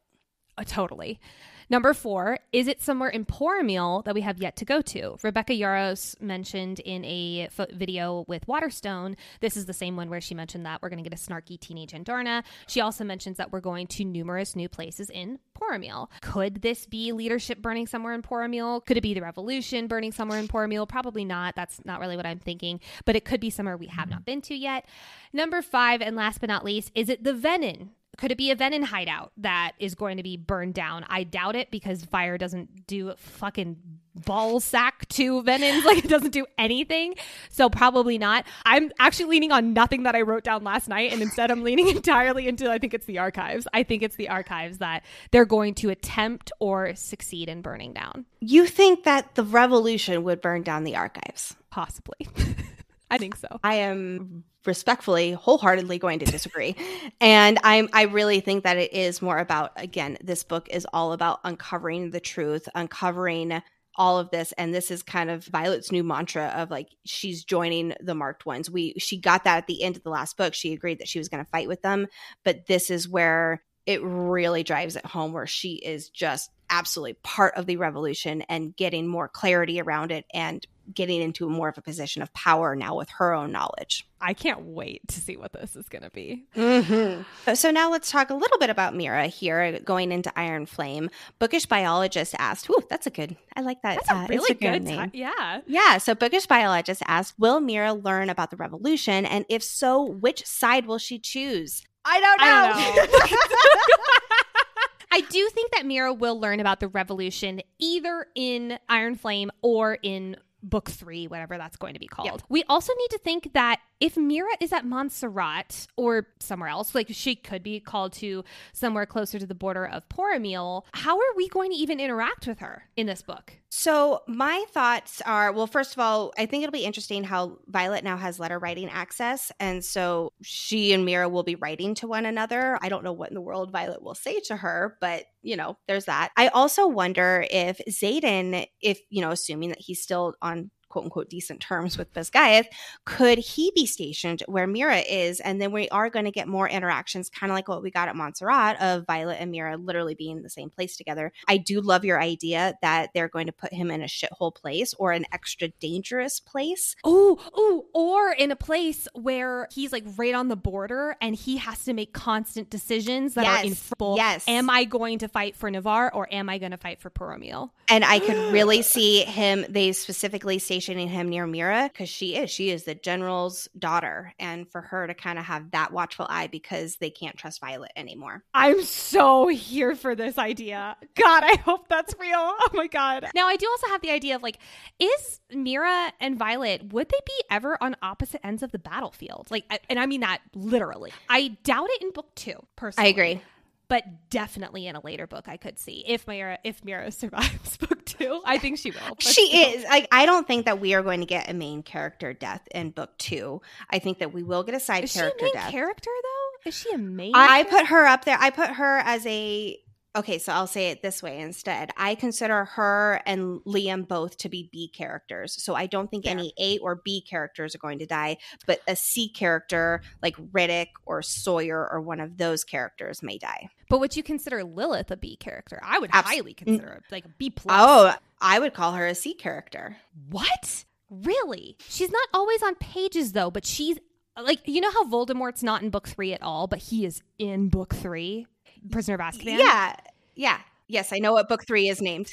Uh, totally. Number four, is it somewhere in Poromiel that we have yet to go to? Rebecca Yarros mentioned in a fo- video with Waterstone, this is the same one where she mentioned that we're going to get a snarky teenage Andarna. She also mentions that we're going to numerous new places in Poromiel. Could this be leadership burning somewhere in Poromiel? Could it be the revolution burning somewhere in Poromiel? Probably not. That's not really what I'm thinking, but it could be somewhere we have not been to yet. Number five, and last but not least, is it the Venin? Could it be a Venin hideout that is going to be burned down? I doubt it because fire doesn't do fucking ball sack to Venins. <laughs> Like it doesn't do anything. So probably not. I'm actually leaning on nothing that I wrote down last night. And instead I'm leaning <laughs> entirely into I think it's the archives. I think it's the archives that they're going to attempt or succeed in burning down. You think that the revolution would burn down the archives? Possibly. <laughs> I think so. I am respectfully wholeheartedly going to disagree. And i'm i really think that it is more about again this book is all about uncovering the truth uncovering all of this. And this is kind of violet's new mantra of like she's joining the marked ones. We she got that at the end of the last book. She agreed that she was going to fight with them. But this is where it really drives it home where she is just absolutely part of the revolution and getting more clarity around it and getting into more of a position of power now with her own knowledge. I can't wait to see what this is going to be. Mm-hmm. So now let's talk a little bit about Mira here, going into Iron Flame. Bookish biologist asked, "Ooh, that's a good. I like that. That's a uh, really good name. T- yeah, yeah." So bookish biologist asked, "Will Mira learn about the revolution, and if so, which side will she choose?" I don't know. I don't know. <laughs> <laughs> I do think that Mira will learn about the revolution either in Iron Flame or in book three, whatever that's going to be called. Yep. We also need to think that if Mira is at Montserrat or somewhere else, like she could be called to somewhere closer to the border of Poromiel, how are we going to even interact with her in this book? So, my thoughts are well, first of all, I think it'll be interesting how Violet now has letter writing access. And so she and Mira will be writing to one another. I don't know what in the world Violet will say to her, but you know, there's that. I also wonder if Xaden, if, you know, assuming that he's still on quote unquote decent terms with Basgiath, could he be stationed where Mira is? And then we are going to get more interactions, kind of like what we got at Montserrat of Violet and Mira literally being in the same place together. I do love your idea that they're going to put him in a shithole place or an extra dangerous place. Oh, oh, or in a place where he's like right on the border and he has to make constant decisions that Yes, are in yes. Am I going to fight for Navarre or am I going to fight for Poromiel? And I could really <gasps> see him, they specifically stationing him near Mira because she is. She is the general's daughter. And for her to kind of have that watchful eye because they can't trust Violet anymore. I'm so here for this idea. God, I hope that's real. <laughs> Oh my God. Now, I do also have the idea of like, is Mira and Violet, would they be ever on opposite ends of the battlefield? Like, and I mean that literally. I doubt it in book two, personally. I agree. But definitely in a later book, I could see if Mira if Mira <laughs> survives book two. I think she will. She still. is. Like, I don't think that we are going to get a main character death in book two. I think that we will get a side Is she a character main death. character though? Is she a main? I character? put her up there. I put her as a okay, so I'll say it this way instead. I consider her and Liam both to be B characters. So I don't think any A or B characters are going to die, but a C character like Ridoc or Sawyer or one of those characters may die. But would you consider Lilith a B character? I would Abs- highly consider her like a B plus. Oh, I would call her a C character. What? Really? She's not always on pages though, but she's like you know how Voldemort's not in book three at all, but he is in book three, Prisoner of Azkaban. Yeah. Yeah. Yes, I know what book three is named.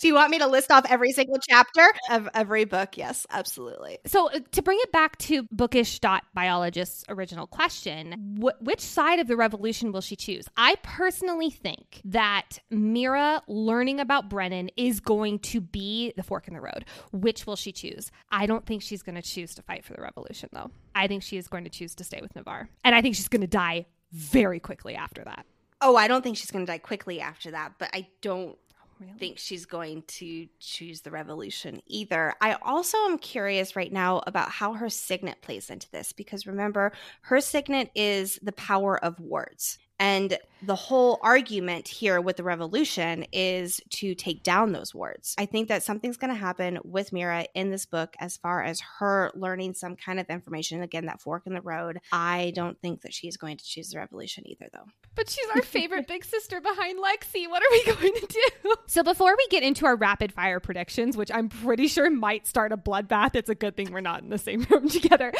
Do you want me to list off every single chapter of every book? Yes, absolutely. So uh, to bring it back to bookish dot biologist's original question, wh- which side of the revolution will she choose? I personally think that Mira learning about Brennan is going to be the fork in the road. Which will she choose? I don't think she's going to choose to fight for the revolution, though. I think she is going to choose to stay with Navarre, and I think she's going to die very quickly after that. Oh, I don't think she's going to die quickly after that, but I don't oh, Really? think she's going to choose the revolution either. I also am curious right now about how her signet plays into this because remember, her signet is the power of words. And the whole argument here with the revolution is to take down those words. I think that something's going to happen with Mira in this book as far as her learning some kind of information. Again, that fork in the road. I don't think that she's going to choose the revolution either, though. But she's our <laughs> favorite big sister behind Lexi. What are we <laughs> going to do? So before we get into our rapid fire predictions, which I'm pretty sure might start a bloodbath, it's a good thing we're not in the same <laughs> room together.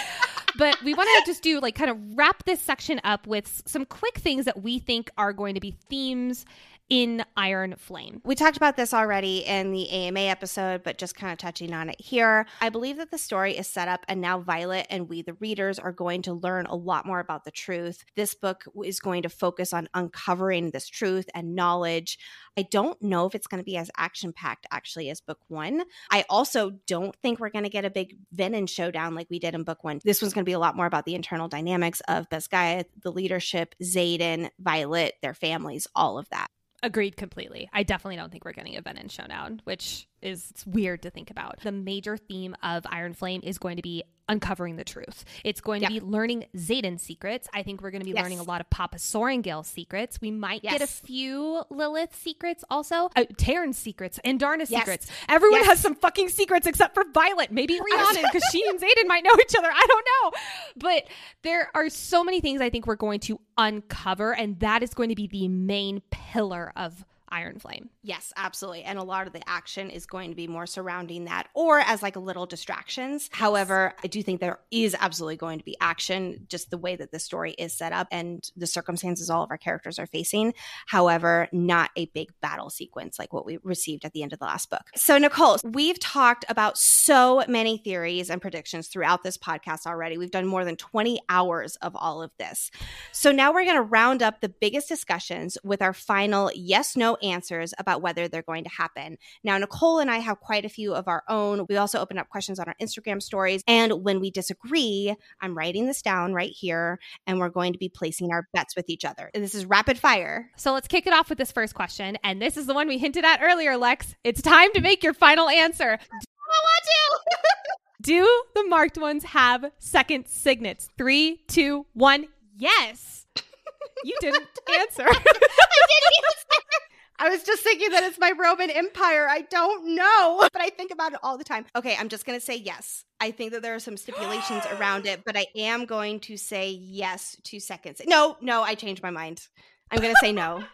But we want to just do like kind of wrap this section up with some quick things that we think are going to be themes in Iron Flame. We talked about this already in the AMA episode, but just kind of touching on it here. I believe that the story is set up, and now Violet and we, the readers, are going to learn a lot more about the truth. This book is going to focus on uncovering this truth and knowledge. I don't know if it's going to be as action packed actually as book one. I also don't think we're going to get a big Venin showdown like we did in book one. This one's going to be a lot more about the internal dynamics of Basgiath, the leadership, Xaden, Violet, their families, all of that. Agreed completely. I definitely don't think we're getting a Venin showdown, which is weird to think about. The major theme of Iron Flame is going to be uncovering the truth. It's going to be learning Xaden's secrets. I think we're going to be Yes. learning a lot of Papa Sorrengail's secrets. We might get a few Lilith secrets also. Uh, Tairn's secrets and Darna's Yes. secrets. Everyone Yes. has some fucking secrets except for Violet. Maybe <laughs> Rhiannon because she and Xaden might know each other. I don't know. But there are so many things I think we're going to uncover and that is going to be the main pillar of Iron Flame. Yes, absolutely. And a lot of the action is going to be more surrounding that or as like a little distractions. However, I do think there is absolutely going to be action, just the way that the story is set up and the circumstances all of our characters are facing. However, not a big battle sequence like what we received at the end of the last book. So, Nicole, we've talked about so many theories and predictions throughout this podcast already. We've done more than 20 hours of all of this. So now we're going to round up the biggest discussions with our final yes no answers about whether they're going to happen. Now, Nicole and I have quite a few of our own. We also open up questions on our Instagram stories. And when we disagree, I'm writing this down right here and we're going to be placing our bets with each other. This is rapid fire. So let's kick it off with this first question. And this is the one we hinted at earlier, Lex. It's time to make your final answer. <laughs> I want to. <laughs> Do the marked ones have second signets? Three, two, one. Yes. <laughs> You didn't answer. I was just thinking that it's my Roman Empire. I don't know, <laughs> but I think about it all the time. Okay, I'm just going to say yes. I think that there are some stipulations <gasps> around it, but I am going to say yes to seconds. No, no, I changed my mind. I'm going to say no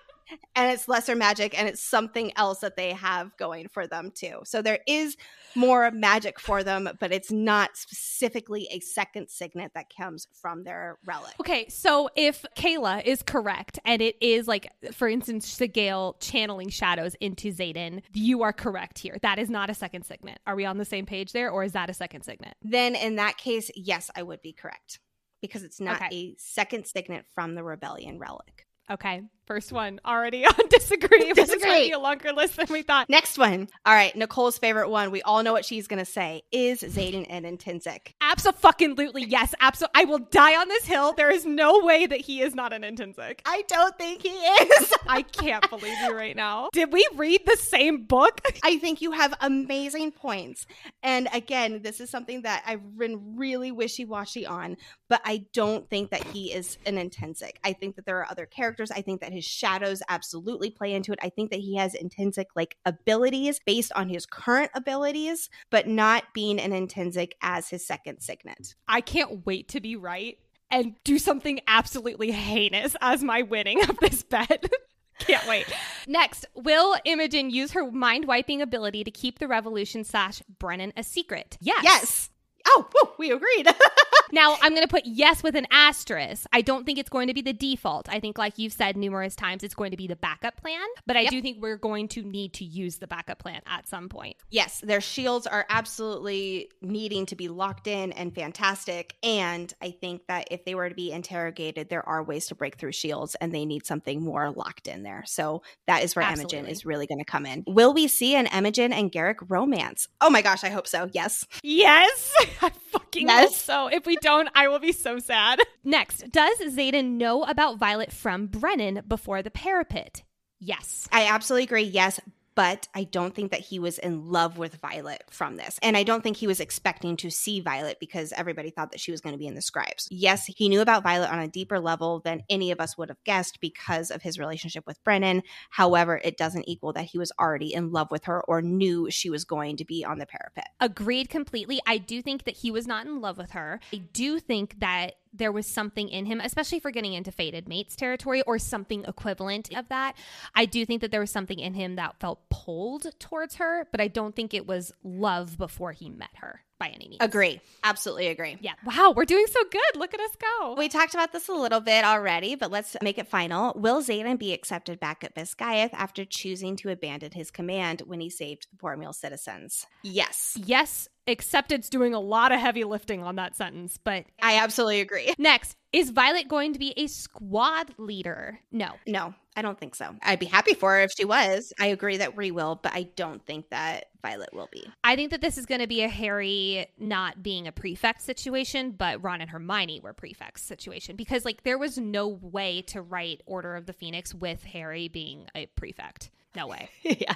and it's lesser magic and it's something else that they have going for them too. So there is more magic for them, but it's not specifically a second signet that comes from their relic. Okay, so if Kayla is correct and it is like, for instance, Sgaeyl channeling shadows into Xaden, you are correct here. That is not a second signet. Are we on the same page there, or is that a second signet? Then in that case, yes, I would be correct because it's not okay. a second signet from the rebellion relic. Okay. First one already <laughs> on disagree. This is be a longer list than we thought. Next one. All right. Nicole's favorite one. We all know what she's going to say. Is Xaden an intrinsic? Absolutely. Yes. Absolutely. I will die on this hill. There is no way that he is not an intrinsic. I don't think he is. <laughs> I can't believe you right now. Did we read the same book? <laughs> I think you have amazing points. And again, this is something that I've been really wishy washy on, but I don't think that he is an intrinsic. I think that there are other characters. I think that his shadows absolutely play into it. I think that he has intrinsic like abilities based on his current abilities, but not being an intrinsic as his second signet. I can't wait to be right and do something absolutely heinous as my winning of this bet. <laughs> Can't wait. Next, will Imogen use her mind wiping ability to keep the revolution slash Brennan a secret? Yes. Yes. Oh, whew, we agreed. <laughs> now, I'm going to put yes with an asterisk. I don't think it's going to be the default. I think, like you've said numerous times, it's going to be the backup plan. But I yep. do think we're going to need to use the backup plan at some point. Yes, their shields are absolutely needing to be locked in and fantastic. And I think that if they were to be interrogated, there are ways to break through shields and they need something more locked in there. So that is where absolutely. Imogen is really going to come in. Will we see an Imogen and Garrick romance? Oh my gosh, I hope so. Yes. Yes. <laughs> <laughs> I fucking yes. hope so. If we don't, I will be so sad. Next, does Xaden know about Violet from Brennan before the parapet? Yes. I absolutely agree. Yes but I don't think that he was in love with Violet from this. And I don't think he was expecting to see Violet because everybody thought that she was going to be in the scribes. Yes, he knew about Violet on a deeper level than any of us would have guessed because of his relationship with Brennan. However, it doesn't equal that he was already in love with her or knew she was going to be on the parapet. Agreed completely. I do think that he was not in love with her. I do think that there was something in him, especially for getting into faded mates territory or something equivalent of that. I do think that there was something in him that felt pulled towards her, but I don't think it was love before he met her by any means. Agree. Absolutely agree. Yeah. Wow, we're doing so good. Look at us go. We talked about this a little bit already, but let's make it final. Will Xaden be accepted back at Basgiath after choosing to abandon his command when he saved the Port citizens? Yes. Yes, except it's doing a lot of heavy lifting on that sentence, but I absolutely agree. Next, is Violet going to be a squad leader? No. No, I don't think so. I'd be happy for her if she was. I agree that Rhi will, but I don't think that Violet will be. I think that this is going to be a Harry not being a prefect situation, but Ron and Hermione were prefects situation because like there was no way to write Order of the Phoenix with Harry being a prefect. No way. <laughs> yeah.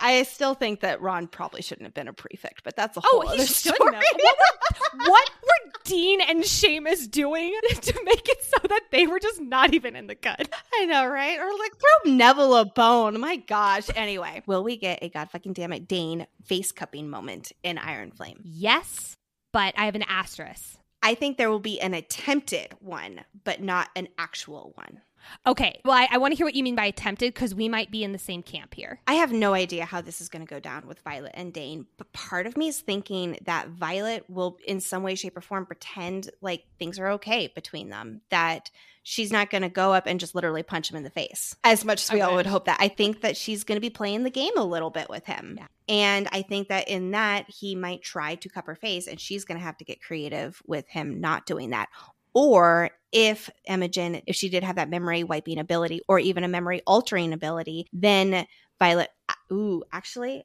I still think that Ron probably shouldn't have been a prefect, but that's a oh, whole oh, other he story. What <laughs> were, what were Dean and Seamus doing <laughs> to make it so that they were just not even in the cut? I know, right? Or like throw Neville a bone. My gosh. Anyway, will we get a god fucking damn it Dain face cupping moment in Iron Flame? Yes, but I have an asterisk. I think there will be an attempted one, but not an actual one. Okay. Well, I, I want to hear what you mean by attempted because we might be in the same camp here. I have no idea how this is going to go down with Violet and Dain, but part of me is thinking that Violet will, in some way, shape, or form, pretend like things are okay between them, that she's not going to go up and just literally punch him in the face as much as we okay. all would hope that. I think that she's going to be playing the game a little bit with him. Yeah. And I think that in that, he might try to cup her face and she's going to have to get creative with him not doing that. Or if Imogen, if she did have that memory wiping ability or even a memory altering ability, then Violet, ooh, actually,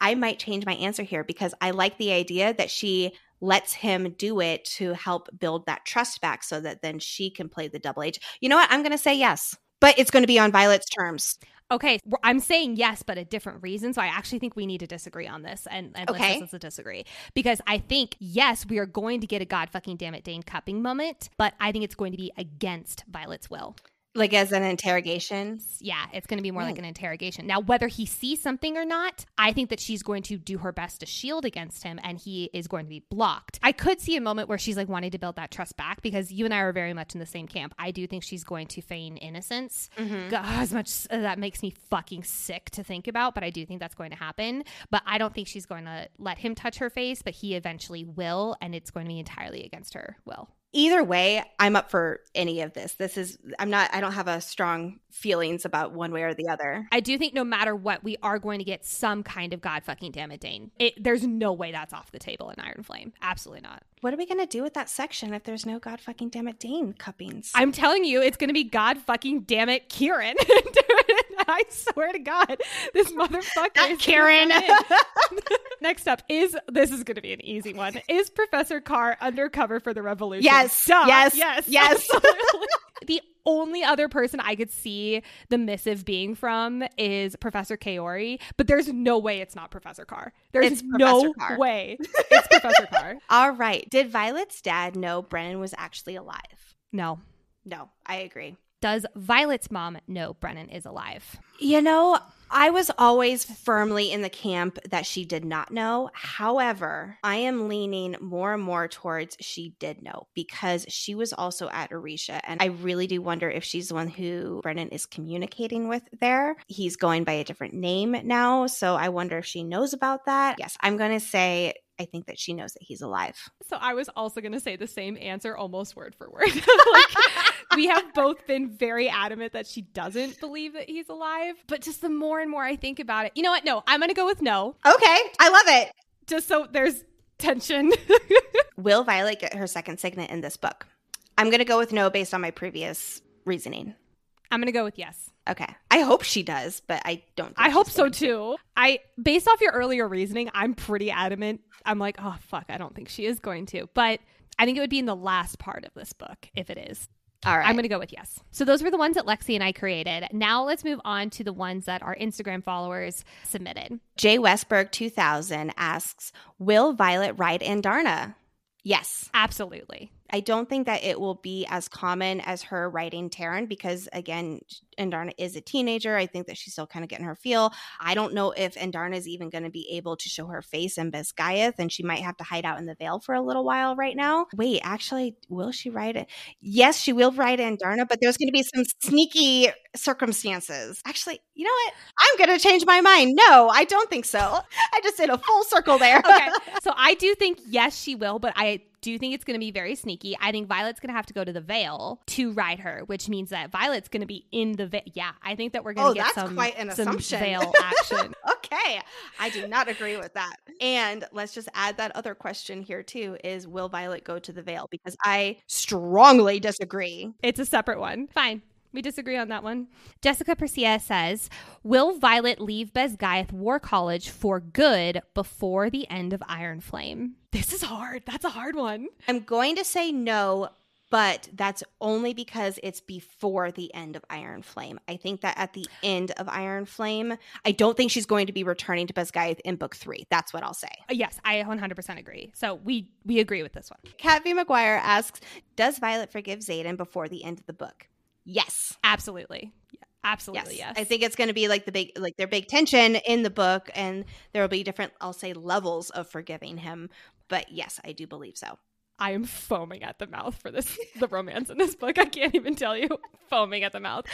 I might change my answer here because I like the idea that she lets him do it to help build that trust back so that then she can play the double H. You know what? I'm going to say yes, but it's going to be on Violet's terms. Okay, I'm saying yes, but a different reason. So I actually think we need to disagree on this, and, and okay. let's, let's disagree because I think yes, we are going to get a God fucking damn it Dain cupping moment, but I think it's going to be against Violet's will. Like as an interrogation. Yeah, it's going to be more like Mm. an interrogation. Now, whether he sees something or not, I think that she's going to do her best to shield against him and he is going to be blocked. I could see a moment where she's like wanting to build that trust back because you and I are very much in the same camp. I do think she's going to feign innocence. Mhm. God, as much as that makes me fucking sick to think about, but I do think that's going to happen. But I don't think she's going to let him touch her face, but he eventually will, and it's going to be entirely against her will. Either way, I'm up for any of this. This is I'm not I don't have a strong feelings about one way or the other. I do think no matter what, we are going to get some kind of God fucking damn it, Dain. It, there's no way that's off the table in Iron Flame. Absolutely not. What are we gonna do with that section if there's no god fucking damn it Dain cuppings? I'm telling you, it's going to be God fucking damn it, Kieran. <laughs> <laughs> I swear to God, this motherfucker. Not is Karen. <laughs> <laughs> Next up is this is going to be an easy one. Is Professor Carr undercover for the revolution? Yes. Duh. Yes. Yes. Yes. the only other person I could see the missive being from is Professor Kaori, but there's no way it's not Professor Carr. There's It's no Carr. way it's Professor Carr. All right. Did Violet's dad know Brennan was actually alive? No. No, I agree. Does Violet's mom know Brennan is alive? You know, I was always firmly in the camp that she did not know. However, I am leaning more and more towards she did know because she was also at Aretia. And I really do wonder if she's the one who Brennan is communicating with there. He's going by a different name now. So I wonder if she knows about that. Yes, I'm going to say I think that she knows that he's alive. So I was also going to say the same answer, almost word for word. <laughs> like, we have both been very adamant that she doesn't believe that he's alive. But just the more and more I think about it, you know what? No, I'm going to go with no, Okay, I love it. just so there's tension. <laughs> Will Violet get her second signet in this book? I'm going to go with no based on my previous reasoning. I'm going to go with yes. Okay. I hope she does, but I don't. think I hope so to. too. I based off your earlier reasoning, I'm pretty adamant. I'm like, oh fuck, I don't think she is going to. But I think it would be in the last part of this book if it is. All right. I'm going to go with yes. So those were the ones that Lexi and I created. Now let's move on to the ones that our Instagram followers submitted. Jay Westberg 2000 asks, "Will Violet ride Andarna?" Yes. Absolutely. I don't think that it will be as common as her writing Tairn because again, Andarna is a teenager. I think that she's still kind of getting her feel. I don't know if Andarna is even going to be able to show her face in Basgiath, and she might have to hide out in the Vale for a little while right now. Wait, actually, will she write it? Yes, she will write Andarna, but there's going to be some sneaky circumstances. Actually, you know what? I'm going to change my mind. No, I don't think so. <laughs> I just did a full circle there. Okay. <laughs> so I do think yes, she will, but I do think it's going to be very sneaky. I think Violet's going to have to go to the Vale to ride her, which means that Violet's going to be in the Vale. Yeah, I think that we're going Oh, to get that's some, quite an some assumption. Vale <laughs> action. okay. I do not agree with that. And let's just add that other question here too is will Violet go to the Vale? Because I strongly disagree. It's a separate one. Fine. We disagree on that one. Jessica Persia says, Will Violet leave Basgiath War College for good before the end of Iron Flame? This is hard. That's a hard one. I'm going to say no, but that's only because it's before the end of Iron Flame. I think that at the end of Iron Flame, I don't think she's going to be returning to Basgiath in book three. That's what I'll say. Uh, Yes, I 100% agree. So we we agree with this one. Kat V. McGuire asks, Does Violet forgive Xaden before the end of the book? Yes. Absolutely. Yeah, absolutely. Yes. I think it's going to be like the big, like their big tension in the book, and there will be different, I'll say, levels of forgiving him. But yes, I do believe so. I am foaming at the mouth for this the romance in this book. I can't even tell you. foaming at the mouth.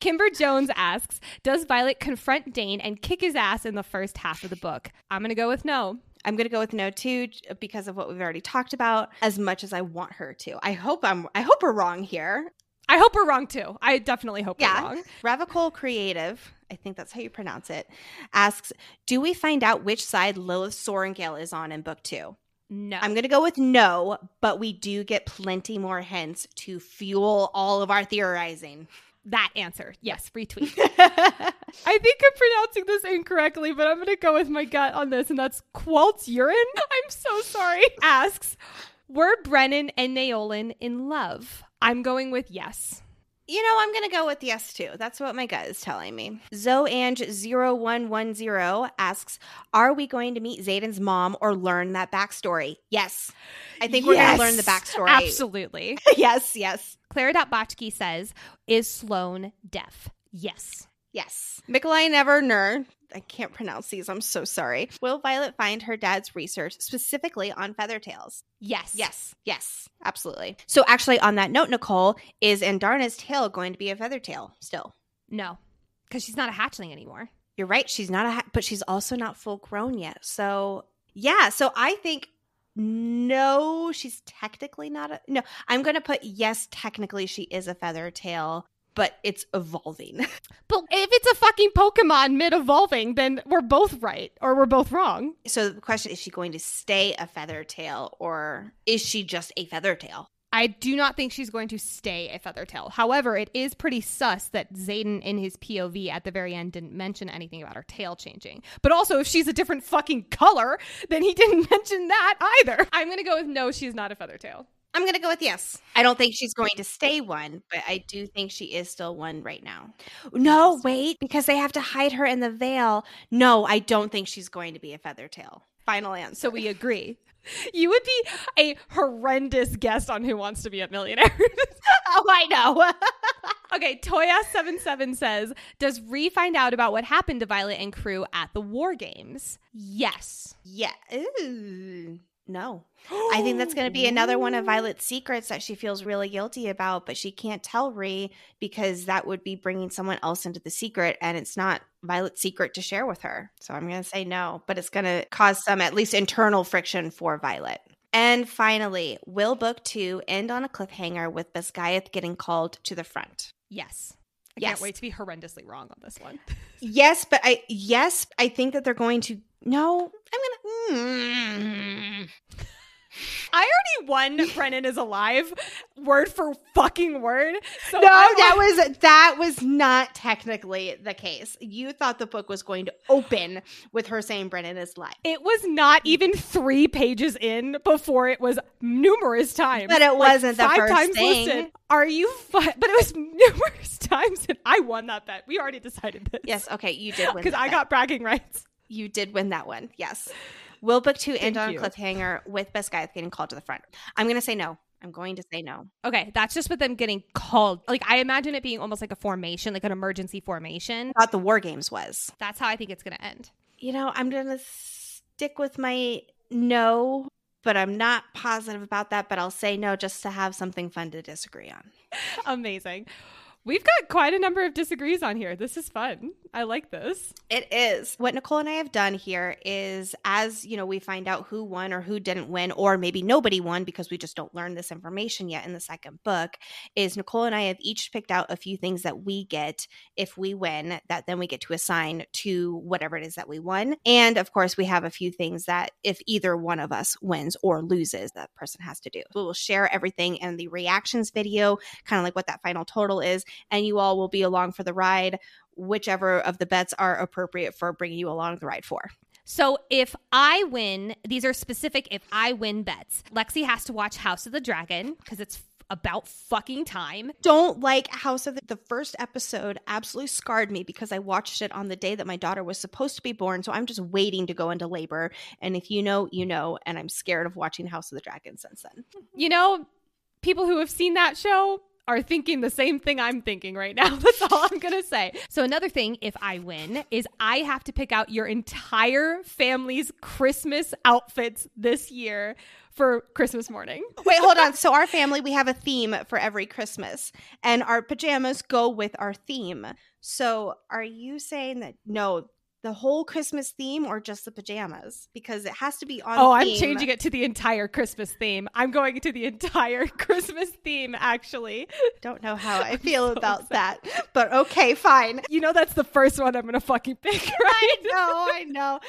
Kimber Jones asks, "Does Violet confront Dain and kick his ass in the first half of the book?" I'm going to go with no. I'm going to go with no too because of what we've already talked about. As much as I want her to, I hope I'm. I hope we're wrong here. I hope we're wrong too. I definitely hope Yeah. we're wrong. Ravicol Creative, I think that's how you pronounce it, asks, "Do we find out which side Lilith Sorrengail is on in book two? No. I'm going to go with no, but we do get plenty more hints to fuel all of our theorizing. that answer. Yes, retweet. <laughs> I think I'm pronouncing this incorrectly, but I'm going to go with my gut on this, and that's Qualt's urine. <laughs> I'm so sorry. Asks, were Brennan and Naolin in love? I'm going with yes. You know, I'm going to go with yes too. That's what my gut is telling me. Zoange0110 asks, Are we going to meet Xaden's mom or learn that backstory? Yes. I think we're going to learn the backstory. Absolutely. <laughs> yes, yes. Clara.Botchke says, Is Sloane deaf? Yes. Yes. Mikolai Never Nur. I can't pronounce these. I'm so sorry. Will Violet find her dad's research specifically on feather tails? Yes. Yes. Yes. Absolutely. So, actually, on that note, Nicole, is Andarna's tail going to be a feather tail still? No, because she's not a hatchling anymore. You're right. She's not a, ha- but she's also not full grown yet. So, yeah. So, I think no, she's technically not a. No, I'm going to put yes, technically she is a feather tail, but it's evolving. <laughs> But if it's a fucking Pokemon mid evolving, then we're both right or we're both wrong. so, the question is she going to stay a feather tail or is she just a feather tail? I do not think she's going to stay a Feathertail. However, it is pretty sus that Xaden in his POV at the very end didn't mention anything about her tail changing. But also, if she's a different fucking color, then he didn't <laughs> mention that either. I'm going to go with no, she's not a Feathertail. I'm going to go with yes. I don't think she's going to stay one, but I do think she is still one right now. No, wait, because they have to hide her in the Vale. No, I don't think she's going to be a feather tail. Final answer. So we agree. <laughs> You would be a horrendous guest on Who Wants to Be a Millionaire. <laughs> oh, I know. <laughs> okay, Toya77 says Does Rhi find out about what happened to Violet and crew at the War Games? Yes. yeah. Ooh. No. I think that's <gasps> going to be another one of Violet's secrets that she feels really guilty about, but she can't tell Rhi because that would be bringing someone else into the secret, and it's not Violet's secret to share with her. So I'm going to say no, but it's going to cause some at least internal friction for Violet. And finally, will book two end on a cliffhanger with Basgiath getting called to the front? Yes. I Yes. can't wait to be horrendously wrong on this one. <laughs> Yes, but I yes, I think that they're going to. No, I'm gonna. Mm. I already won <laughs> Brennan is alive, word for fucking word. So No, I that was that was not technically the case. You thought the book was going to open with her saying Brennan is alive. It was not even three pages in before it was numerous times. But it Like, wasn't the five first times thing. listed. Are you? Fu- but it was <laughs> numerous times, and I won that bet. We already decided this. Yes, okay, you did win <laughs> because I bet. got bragging rights. You did win that one. Yes. Will book two end Thank on a cliffhanger with Basgiath getting called to the front? I'm gonna say no. I'm going to say no. Okay, that's just with them getting called. Like I imagine it being almost like a formation, like an emergency formation. I thought the War Games was. That's how I think it's going to end. You know, I'm gonna stick with my no, but I'm not positive about that. But I'll say no just to have something fun to disagree on. <laughs> Amazing. We've got quite a number of disagrees on here. This is fun. I like this. It is. What Nicole and I have done here is as, you know, we find out who won or who didn't win, or maybe nobody won because we just don't learn this information yet in the second book, is Nicole and I have each picked out a few things that we get if we win that then we get to assign to whatever it is that we won. And of course, we have a few things that if either one of us wins or loses, that person has to do. We will share everything in the reactions video, kind of like what that final total is, and you all will be along for the ride whichever of the bets are appropriate for bringing you along the ride for. So if I win, these are specific if I win bets. Lexi has to watch House of the Dragon because it's about fucking time. Don't like House of the, the first episode absolutely scarred me because I watched it on the day that my daughter was supposed to be born. So I'm just waiting to go into labor. And if you know, you know. And I'm scared of watching House of the Dragon since then. You know, people who have seen that show are thinking the same thing I'm thinking right now. <laughs> That's all I'm going to say. So, another thing, if I win, is I have to pick out your entire family's Christmas outfits this year for Christmas morning. <laughs> Wait, hold on. So our family, we have a theme for every Christmas, and our pajamas go with our theme. So are you saying that no, the whole Christmas theme or just the pajamas? Because it has to be on. Oh, I'm changing it to the entire Christmas theme. I'm going to the entire <laughs> Christmas theme, actually. Don't know how <laughs> I feel so about upset. that, but okay, fine. You know, that's the first one I'm going to fucking pick, <laughs> right? I know, I know.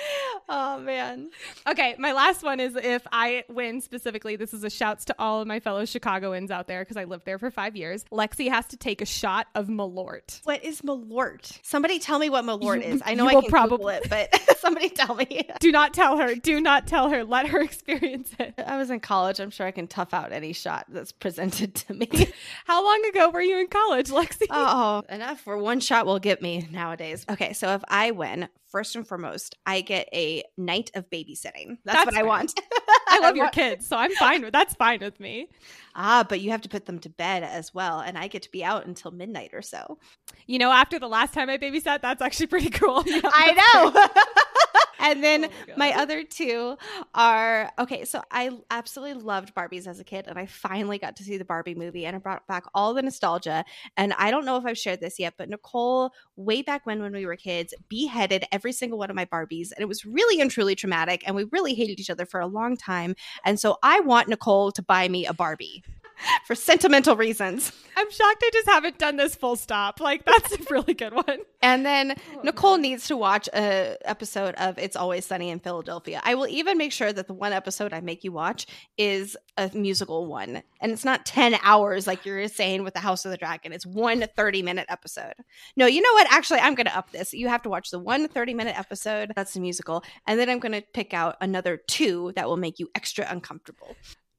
Oh man. Okay, my last one is if I win specifically, this is a shouts to all of my fellow Chicagoans out there because I lived there for five years. Lexi has to take a shot of Malort. What is Malort? Somebody tell me what Malort You- is. I know I can probably- Google it, but <laughs> somebody tell me. <laughs> Do not tell her. Do not tell her. Let her <laughs> experience it. I was in college. I'm sure I can tough out any shot that's presented to me. How long ago were you in college, Lexi? oh, enough for one shot will get me nowadays. Okay, so if I win, first and foremost, I get a night of babysitting. That's, That's what I want. <laughs> <laughs> I love your want- kids, so I'm fine with that's fine with me. Ah, but you have to put them to bed as well, and I get to be out until midnight or so. You know, after the last time I babysat, that's actually pretty <laughs> cool. Yeah, I know. And then Oh my my other two are okay. So I absolutely loved Barbies as a kid, and I finally got to see the Barbie movie, and it brought back all the nostalgia. And I don't know if I've shared this yet, but Nicole, way back when when we were kids, beheaded every single one of my Barbies, and it was really and truly traumatic. And we really hated each other for a long time. And so I want Nicole to buy me a Barbie <laughs> for sentimental reasons. I'm shocked I just haven't done this full stop. Like that's a really good one. And then Oh, Nicole needs to watch a episode of It's Always Sunny in Philadelphia. I will even make sure that the one episode I make you watch is a musical one. And it's not 10 hours like you're saying with the House of the Dragon. It's one 30 minute episode. No, you know what? Actually, I'm going to up this. You have to watch the one 30 minute episode. That's a musical. And then I'm going to pick out another two that will make you extra uncomfortable.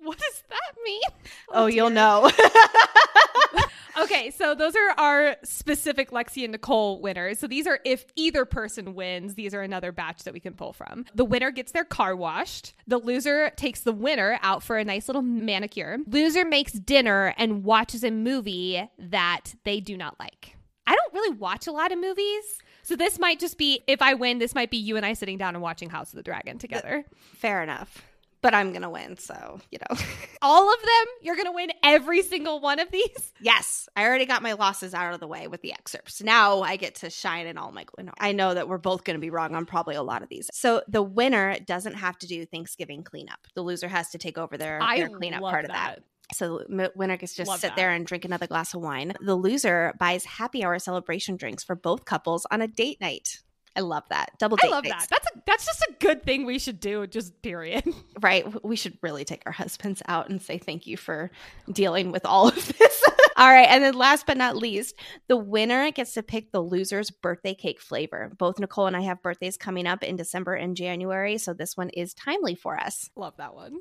What does that mean? <laughs> Oh, oh, you'll know. <laughs> Okay, so those are our specific Lexi and Nicole winners. So these are if either person wins, these are another batch that we can pull from. The winner gets their car washed. The loser takes the winner out for a nice little manicure. Loser makes dinner and watches a movie that they do not like. I don't really watch a lot of movies. So this might just be if I win, this might be you and I sitting down and watching House of the Dragon together. Fair enough. But I'm going to win. So, you know. <laughs> All of them? You're going to win every single one of these? Yes, I already got my losses out of the way with the excerpts. Now I get to shine in all my glory. I know that we're both going to be wrong on probably a lot of these. So the winner doesn't have to do Thanksgiving cleanup. The loser has to take over their, their cleanup part of that. So the winner gets to just Love sit that. there and drink another glass of wine. The loser buys happy hour celebration drinks for both couples on a date night. I love that. Double date. I love nights. that. That's a, that's just a good thing we should do. Just period. <laughs> Right. We should really take our husbands out and say thank you for dealing with all of this. <laughs> all right. And then last but not least, the winner gets to pick the loser's birthday cake flavor. Both Nicole and I have birthdays coming up in December and January. So this one is timely for us. Love that one.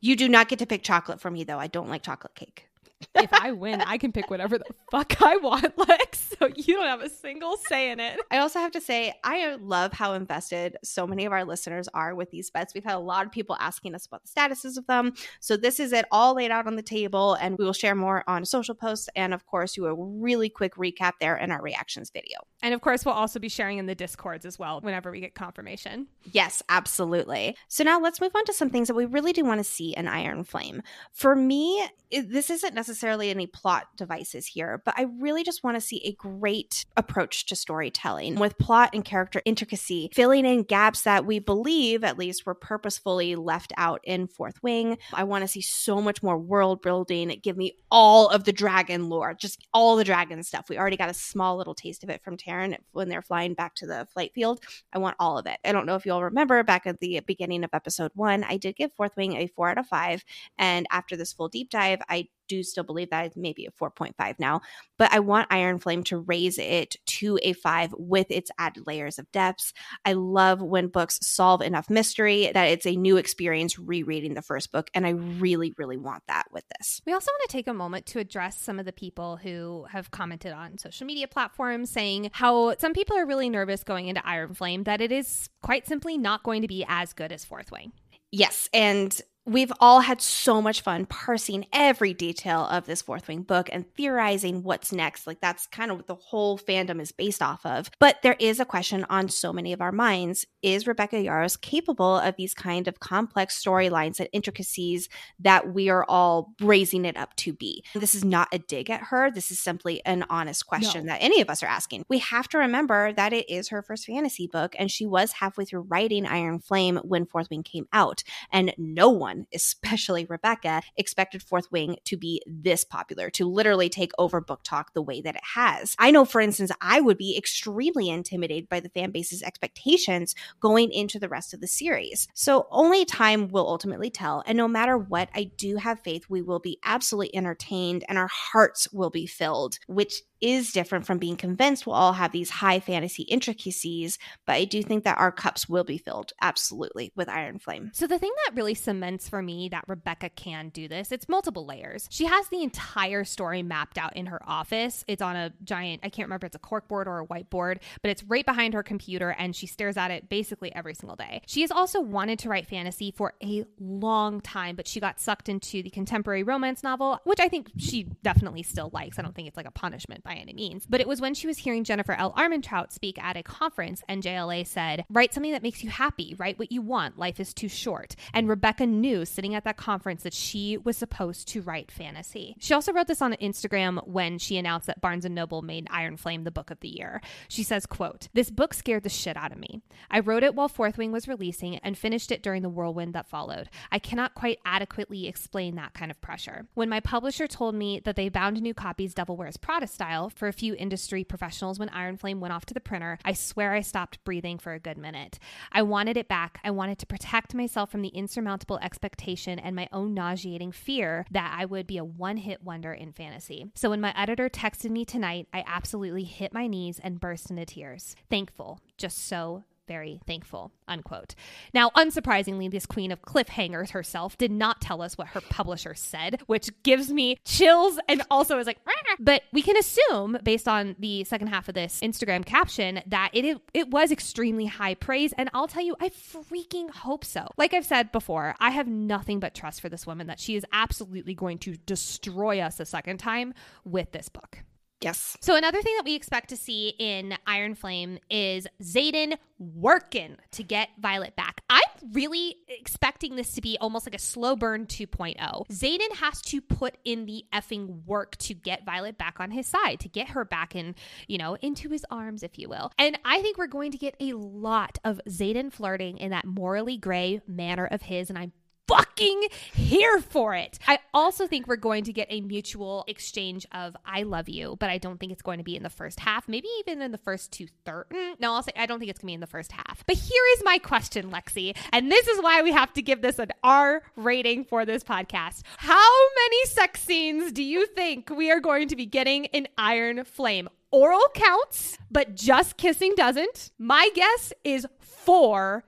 You do not get to pick chocolate for me, though. I don't like chocolate cake. If I win, I can pick whatever the fuck I want, <laughs> Lex. So you don't have a single say in it. I also have to say, I love how invested so many of our listeners are with these bets. We've had a lot of people asking us about the statuses of them. So this is it all laid out on the table, and we will share more on social posts and, of course, do a really quick recap there in our reactions video. And of course, we'll also be sharing in the discords as well whenever we get confirmation. Yes, absolutely. So now let's move on to some things that we really do want to see in Iron Flame. For me, it, this isn't necessarily any plot devices here, but I really just want to see a great approach to storytelling with plot and character intricacy, filling in gaps that we believe, at least, were purposefully left out in Fourth Wing. I want to see so much more world building. Give me all of the dragon lore, just all the dragon stuff. We already got a small little taste of it from Tairn when they're flying back to the flight field. I want all of it. I don't know if you all remember back at the beginning of episode one, I did give Fourth Wing a four out of five. And after this full deep dive, I do still believe that it's maybe a 4.5 now, but I want Iron Flame to raise it to a five with its added layers of depths. I love when books solve enough mystery that it's a new experience rereading the first book. And I really, really want that with this. We also want to take a moment to address some of the people who have commented on social media platforms saying how some people are really nervous going into Iron Flame that it is quite simply not going to be as good as Fourth Wing. Yes. And we've all had so much fun parsing every detail of this fourth wing book and theorizing what's next. Like that's kind of what the whole fandom is based off of. But there is a question on so many of our minds. Is Rebecca Yarros capable of these kind of complex storylines and intricacies that we are all raising it up to be? This is not a dig at her. This is simply an honest question No. that any of us are asking. We have to remember that it is her first fantasy book and she was halfway through writing Iron Flame when Fourth Wing came out. And no one, especially Rebecca, expected Fourth Wing to be this popular, to literally take over BookTok the way that it has. I know, for instance, I would be extremely intimidated by the fan base's expectations going into the rest of the series. So only time will ultimately tell. And no matter what, I do have faith we will be absolutely entertained and our hearts will be filled, which is different from being convinced we'll all have these high fantasy intricacies, but I do think that our cups will be filled absolutely with Iron Flame. So the thing that really cements for me that Rebecca can do this, it's multiple layers. She has the entire story mapped out in her office. It's on a giant, I can't remember if it's a corkboard or a whiteboard, but it's right behind her computer and she stares at it basically every single day. She has also wanted to write fantasy for a long time, but she got sucked into the contemporary romance novel, which I think she definitely still likes. I don't think it's like a punishment by any means. But it was when she was hearing Jennifer L. Armentrout speak at a conference, and JLA said, Write something that makes you happy, write what you want. Life is too short. And Rebecca knew sitting at that conference that she was supposed to write fantasy. She also wrote this on Instagram when she announced that Barnes and Noble made Iron Flame the book of the year. She says, quote, This book scared the shit out of me. I wrote it while Fourth Wing was releasing and finished it during the whirlwind that followed. I cannot quite adequately explain that kind of pressure. When my publisher told me that they bound new copies Devil Wears Prada style for a few industry professionals when Iron Flame went off to the printer, I swear I stopped breathing for a good minute. I wanted it back. I wanted to protect myself from the insurmountable expectation and my own nauseating fear that I would be a one hit wonder in fantasy. So when my editor texted me tonight, I absolutely hit my knees and burst into tears. Thankful, just so very thankful, unquote. Now, unsurprisingly, this queen of cliffhangers herself did not tell us what her publisher said, which gives me chills and also is like, Rah! but we can assume based on the second half of this Instagram caption that it it was extremely high praise and I'll tell you I freaking hope so. Like I've said before, I have nothing but trust for this woman that she is absolutely going to destroy us a second time with this book. Yes. So another thing that we expect to see in Iron Flame is Xaden working to get Violet back. I'm really expecting this to be almost like a slow burn 2.0. Xaden has to put in the effing work to get Violet back on his side, to get her back in, you know, into his arms, if you will. And I think we're going to get a lot of Xaden flirting in that morally gray manner of his, and I'm fucking here for it. I also think we're going to get a mutual exchange of I love you, but I don't think it's going to be in the first half, maybe even in the first two thirds. Mm, no, I'll say I don't think it's going to be in the first half. But here is my question, Lexi, and this is why we have to give this an R rating for this podcast. How many sex scenes do you think we are going to be getting in Iron Flame? Oral counts, but just kissing doesn't. My guess is four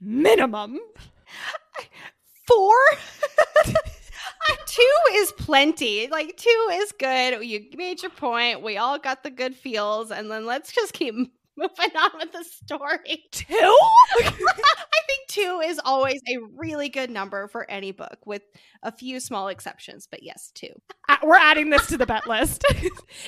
minimum. <laughs> Four? <laughs> two is plenty. Like two is good. You made your point. We all got the good feels, and then let's just keep <laughs> moving on with the story. Two? <laughs> I think two is always a really good number for any book, with a few small exceptions. But yes, two. Uh, We're adding this to the bet list.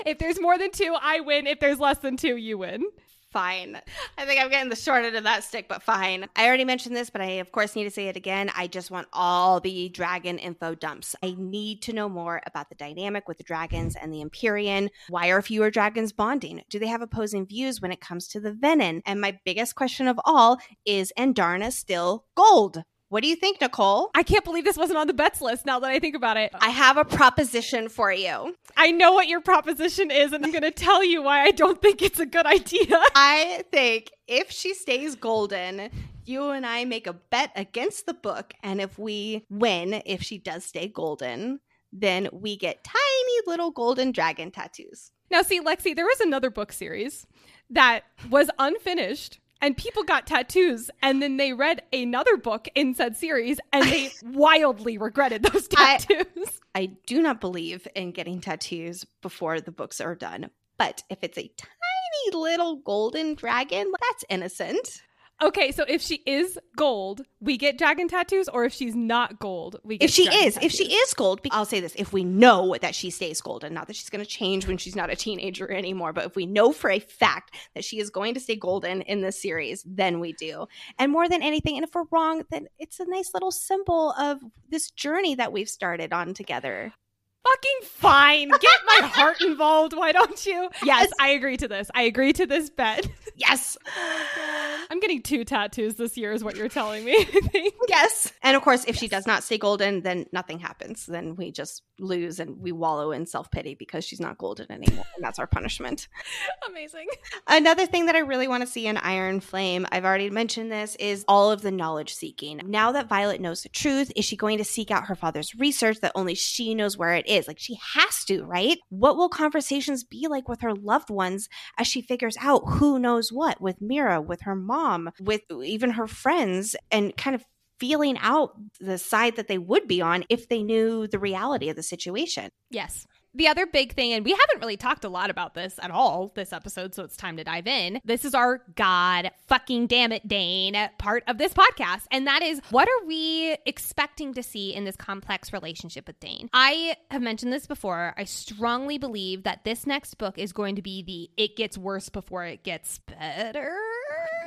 if there's more than two, I win. If there's less than two, you win. Fine. I think I'm getting the short end of that stick, but fine. I already mentioned this, but I, of course, need to say it again. I just want all the dragon info dumps. I need to know more about the dynamic with the dragons and the Empyrean. Why are fewer dragons bonding? Do they have opposing views when it comes to the venin? And my biggest question of all is Andarna still gold? What do you think, Nicole? I can't believe this wasn't on the bets list now that I think about it. I have a proposition for you. I know what your proposition is, and I'm going to tell you why I don't think it's a good idea. <laughs> I think if she stays golden, you and I make a bet against the book. And if we win, if she does stay golden, then we get tiny little golden dragon tattoos. Now, see, Lexi, there was another book series that was unfinished and people got tattoos and then they read another book in said series and they <laughs> wildly regretted those tattoos. I, I do not believe in getting tattoos before the books are done, but if it's a tiny little golden dragon, that's innocent. Okay, so if she is gold, we get dragon tattoos, or if she's not gold, we get. If she is, if she is gold, I'll say this: if we know that she stays golden, not that she's going to change when she's not a teenager anymore, but if we know for a fact that she is going to stay golden in this series, then we do. And more than anything, and if we're wrong, then it's a nice little symbol of this journey that we've started on together. Fucking fine. Get my heart involved, why don't you? Yes, I agree to this. I agree to this bet. Yes. I'm getting two tattoos this year, is what you're telling me. Yes. And of course, if she does not stay golden, then nothing happens. Then we just lose and we wallow in self pity because she's not golden anymore. And that's our punishment. Amazing. Another thing that I really want to see in Iron Flame, I've already mentioned this, is all of the knowledge seeking. Now that Violet knows the truth, is she going to seek out her father's research that only she knows where it is? Like she has to, right? What will conversations be like with her loved ones as she figures out who knows what with Mira, with her mom, with even her friends, and kind of feeling out the side that they would be on if they knew the reality of the situation. Yes. The other big thing, and we haven't really talked a lot about this at all this episode, so it's time to dive in. This is our God fucking damn it, Dain part of this podcast. And that is what are we expecting to see in this complex relationship with Dain? I have mentioned this before. I strongly believe that this next book is going to be the it gets worse before it gets better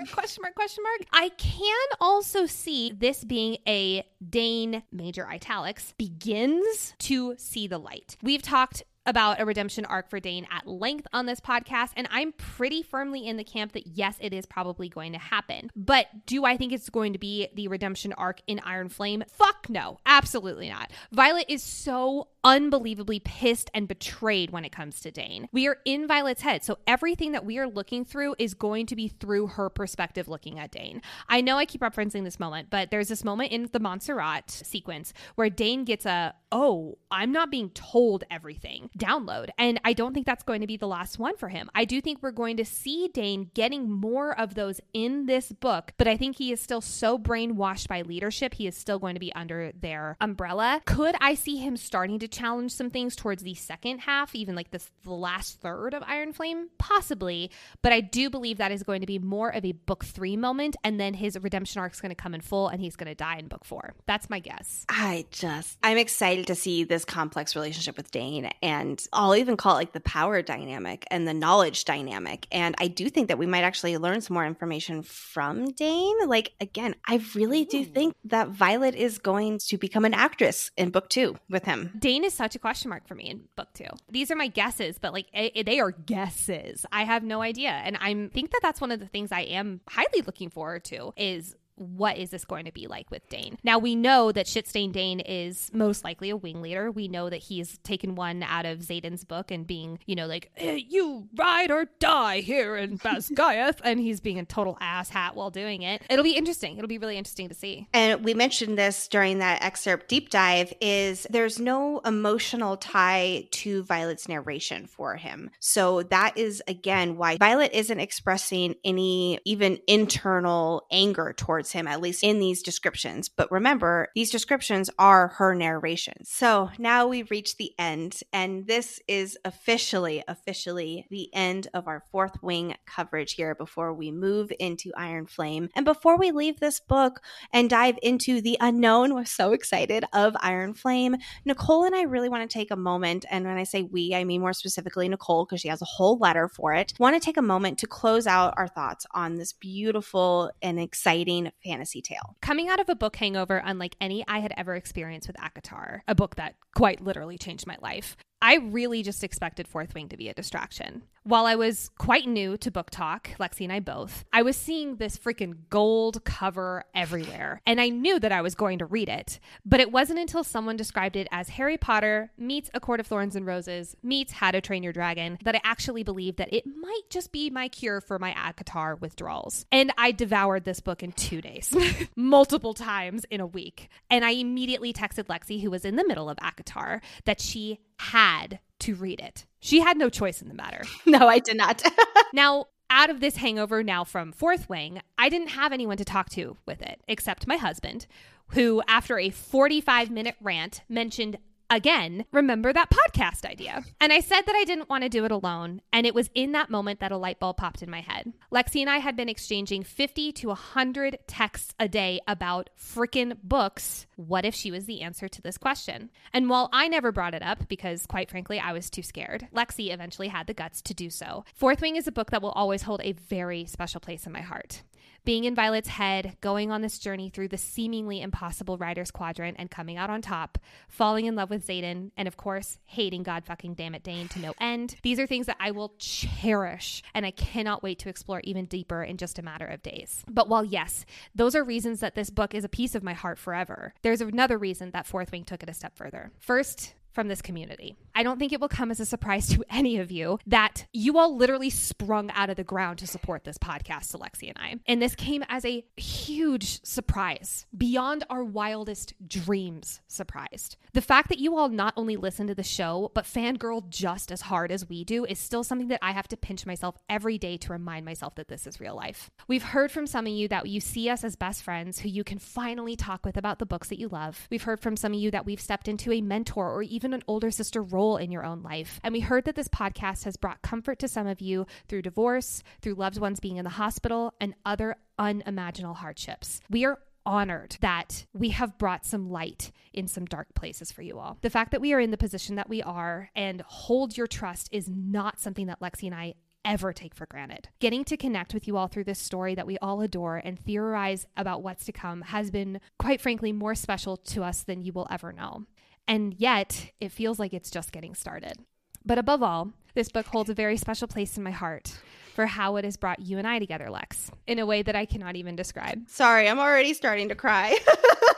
<laughs> question mark question mark i can also see this being a Dain major italics begins to see the light we've talked about a redemption arc for Dain at length on this podcast, and I'm pretty firmly in the camp that yes, it is probably going to happen. But do I think it's going to be the redemption arc in Iron Flame? Fuck no, absolutely not. Violet is so unbelievably pissed and betrayed when it comes to Dain. We are in Violet's head, so everything that we are looking through is going to be through her perspective looking at Dain. I know I keep referencing this moment, but there's this moment in the Montserrat sequence where Dain gets a, oh, I'm not being told everything download. And I don't think that's going to be the last one for him. I do think we're going to see Dain getting more of those in this book, but I think he is still so brainwashed by leadership. He is still going to be under their umbrella. Could I see him starting to challenge some things towards the second half, even like this the last third of Iron Flame? Possibly, but I do believe that is going to be more of a book three moment, and then his redemption arc is going to come in full, and he's going to die in book four. That's my guess. I just I'm excited to see this complex relationship with Dain, and I'll even call it like the power dynamic and the knowledge dynamic. And I do think that we might actually learn some more information from Dain. Like again, I really do think that Violet is going to become an actress in book two with him. Dain is such a question mark for me in book two. These are my guesses, but like it, they are guesses. I have no idea, and I think that that's one of the things I am highly looking forward to is what is this going to be like with Dain? Now we know that Shitstain Dain is most likely a wing leader. We know that he's taken one out of Xaden's book and being, you know, like you ride or die here in <laughs> Basgiath, and he's being a total asshat while doing it. It'll be interesting. It'll be really interesting to see. And we mentioned this during that excerpt deep dive. Is there's no emotional tie to Violet's narration for him, so that is again why Violet isn't expressing any even internal anger towards him, at least in these descriptions. But remember, these descriptions are her narration. So now we've reached the end, and this is officially, officially the end of our fourth wing coverage here before we move into Iron Flame. And before we leave this book and dive into the unknown, we're so excited of Iron Flame. Nicole and I really want to take a moment, and when I say we, I mean more specifically Nicole, because she has a whole letter for it. Want to take a moment to close out our thoughts on this beautiful and exciting fantasy tale. Coming out of a book hangover unlike any I had ever experienced with ACOTAR, a book that quite literally changed my life, I really just expected Fourth Wing to be a distraction. While I was quite new to BookTok, Lexi and I both, I was seeing this freaking gold cover everywhere, and I knew that I was going to read it. But it wasn't until someone described it as Harry Potter meets A Court of Thorns and Roses meets How to Train Your Dragon that I actually believed that it might just be my cure for my ACOTAR withdrawals. And I devoured this book in two days, <laughs> multiple times in a week. And I immediately texted Lexi, who was in the middle of ACOTAR, that she had to read it. She had no choice in the matter. <laughs> No, I did not. <laughs> now, out of this hangover now from Fourth Wing, I didn't have anyone to talk to with it except my husband, who, after a 45 minute rant, mentioned again, remember that podcast idea. And I said that I didn't want to do it alone. And it was in that moment that a light bulb popped in my head. Lexi and I had been exchanging 50 to 100 texts a day about freaking books. What if she was the answer to this question? And while I never brought it up, because quite frankly, I was too scared, Lexi eventually had the guts to do so. Fourth Wing is a book that will always hold a very special place in my heart Being in Violet's head, going on this journey through the seemingly impossible Rider's Quadrant and coming out on top, falling in love with Xaden, and of course, hating God fucking damn it Dain to no end. These are things that I will cherish, and I cannot wait to explore even deeper in just a matter of days. But while yes, those are reasons that this book is a piece of my heart forever, there's another reason that Fourth Wing took it a step further. First, from this community. I don't think it will come as a surprise to any of you that you all literally sprung out of the ground to support this podcast, Alexi and I. And this came as a huge surprise, beyond our wildest dreams surprised. The fact that you all not only listen to the show, but fangirl just as hard as we do is still something that I have to pinch myself every day to remind myself that this is real life. We've heard from some of you that you see us as best friends who you can finally talk with about the books that you love. We've heard from some of you that we've stepped into a mentor or even even an older sister role in your own life. And we heard that this podcast has brought comfort to some of you through divorce, through loved ones being in the hospital, and other unimaginable hardships. We are honored that we have brought some light in some dark places for you all. The fact that we are in the position that we are and hold your trust is not something that Lexi and I ever take for granted. Getting to connect with you all through this story that we all adore and theorize about what's to come has been, quite frankly, more special to us than you will ever know. And yet, it feels like it's just getting started. But above all, this book holds a very special place in my heart for how it has brought you and I together, Lex, in a way that I cannot even describe. Sorry, I'm already starting to cry.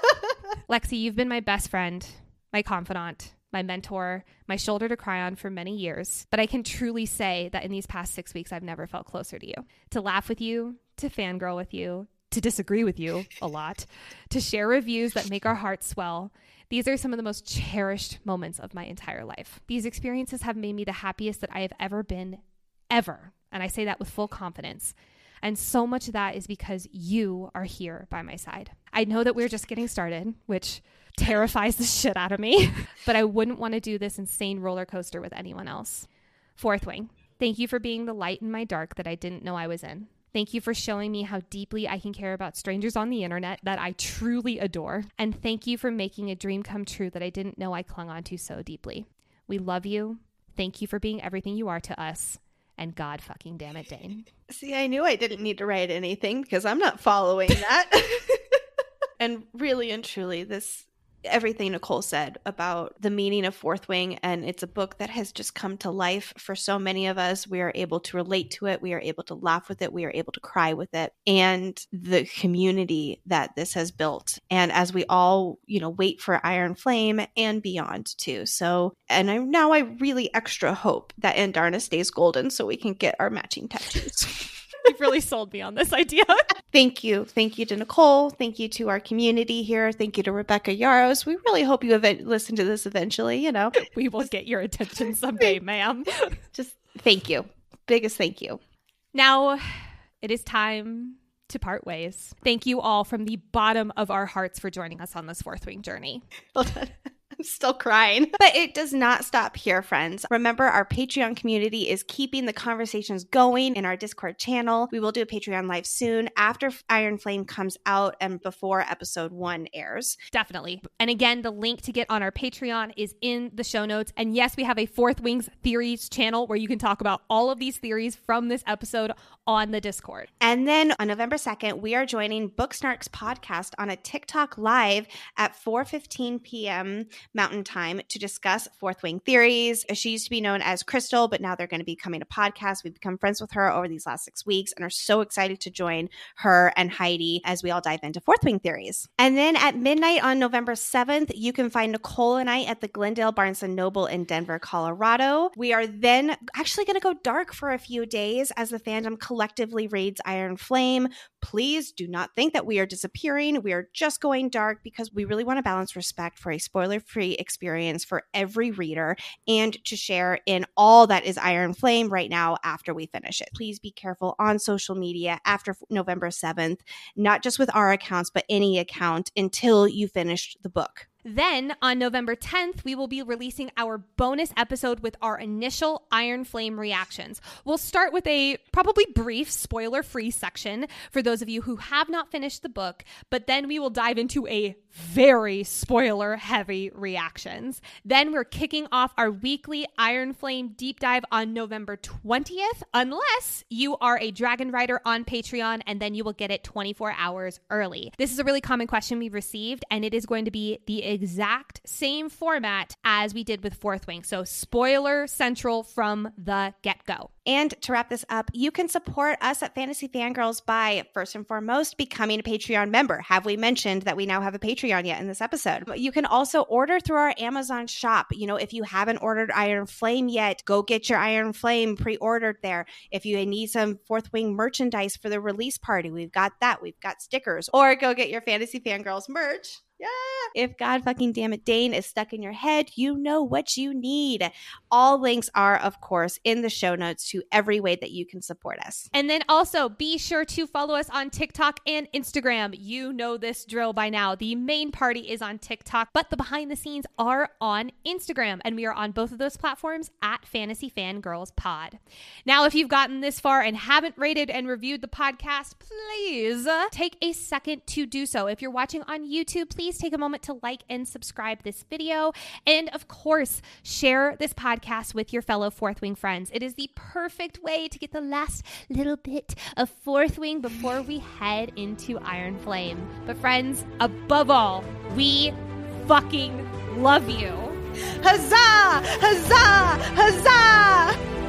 <laughs> Lexi, you've been my best friend, my confidant, my mentor, my shoulder to cry on for many years. But I can truly say that in these past six weeks, I've never felt closer to you. To laugh with you, to fangirl with you, to disagree with you a lot, to share reviews that make our hearts swell, these are some of the most cherished moments of my entire life. These experiences have made me the happiest that I have ever been, ever. And I say that with full confidence. And so much of that is because you are here by my side. I know that we're just getting started, which terrifies the shit out of me, <laughs> but I wouldn't want to do this insane roller coaster with anyone else. Fourth Wing, thank you for being the light in my dark that I didn't know I was in. Thank you for showing me how deeply I can care about strangers on the internet that I truly adore. And thank you for making a dream come true that I didn't know I clung on to so deeply. We love you. Thank you for being everything you are to us. And God fucking damn it, Dain. See, I knew I didn't need to write anything because I'm not following that. <laughs> and really and truly, this everything Nicole said about the meaning of Fourth Wing. And it's a book that has just come to life for so many of us. We are able to relate to it. We are able to laugh with it. We are able to cry with it. And the community that this has built. And as we all, you know, wait for Iron Flame and beyond too. So, and I now I really extra hope that Andarna stays golden so we can get our matching tattoos. <laughs> You've really sold me on this idea. <laughs> Thank you. Thank you to Nicole. Thank you to our community here. Thank you to Rebecca Yarros. We really hope you have listened to this eventually, you know. We will get your attention <laughs> someday, ma'am. <laughs> Just thank you. Biggest thank you. Now it is time to part ways. Thank you all from the bottom of our hearts for joining us on this fourth wing journey. Well done. Still crying. <laughs> But it does not stop here, friends. Remember, our Patreon community is keeping the conversations going in our Discord channel. We will do a Patreon live soon after Iron Flame comes out and before episode one airs. Definitely. And again, the link to get on our Patreon is in the show notes. And yes, we have a Fourth Wings Theories channel where you can talk about all of these theories from this episode on the Discord. And then on November 2nd, we are joining Booksnarks podcast on a TikTok live at 4:15 p.m. Mountain Time to discuss Fourth Wing theories. She used to be known as Crystal, but now they're going to be coming to podcast. We've become friends with her over these last six weeks and are so excited to join her and Heidi as we all dive into Fourth Wing theories. And then at midnight on November 7th, you can find Nicole and I at the Glendale Barnes and Noble in Denver, Colorado. We are then actually going to go dark for a few days as the fandom collectively raids Iron Flame. Please do not think that we are disappearing. We are just going dark because we really want to balance respect for a spoiler free experience for every reader and to share in all that is Iron Flame right now after we finish it. Please be careful on social media after November 7th, not just with our accounts, but any account until you finish the book. Then on November 10th, we will be releasing our bonus episode with our initial Iron Flame reactions. We'll start with a probably brief spoiler free section for those of you who have not finished the book, but then we will dive into a very spoiler heavy reactions. Then we're kicking off our weekly Iron Flame deep dive on November 20th, unless you are a Dragon Rider on Patreon, and then you will get it 24 hours early. This is a really common question we've received, and it is going to be the exact same format as we did with Fourth Wing. So, spoiler central from the get go. And to wrap this up, you can support us at Fantasy Fangirls by first and foremost becoming a Patreon member. Have we mentioned that we now have a Patreon yet in this episode? You can also order through our Amazon shop. You know, if you haven't ordered Iron Flame yet, go get your Iron Flame pre ordered there. If you need some Fourth Wing merchandise for the release party, we've got that. We've got stickers. Or go get your Fantasy Fangirls merch yeah. If God fucking damn it, Dain is stuck in your head, you know what you need. All links are, of course, in the show notes to every way that you can support us. And then also be sure to follow us on TikTok and Instagram. You know this drill by now. The main party is on TikTok, but the behind the scenes are on Instagram. And we are on both of those platforms at Fantasy Fangirls Pod. Now, if you've gotten this far and haven't rated and reviewed the podcast, please uh, take a second to do so. If you're watching on YouTube, please please take a moment to like and subscribe this video. And of course, share this podcast with your fellow Fourth Wing friends. It is the perfect way to get the last little bit of Fourth Wing before we head into Iron Flame. But, friends, above all, we fucking love you. Huzzah! Huzzah! Huzzah!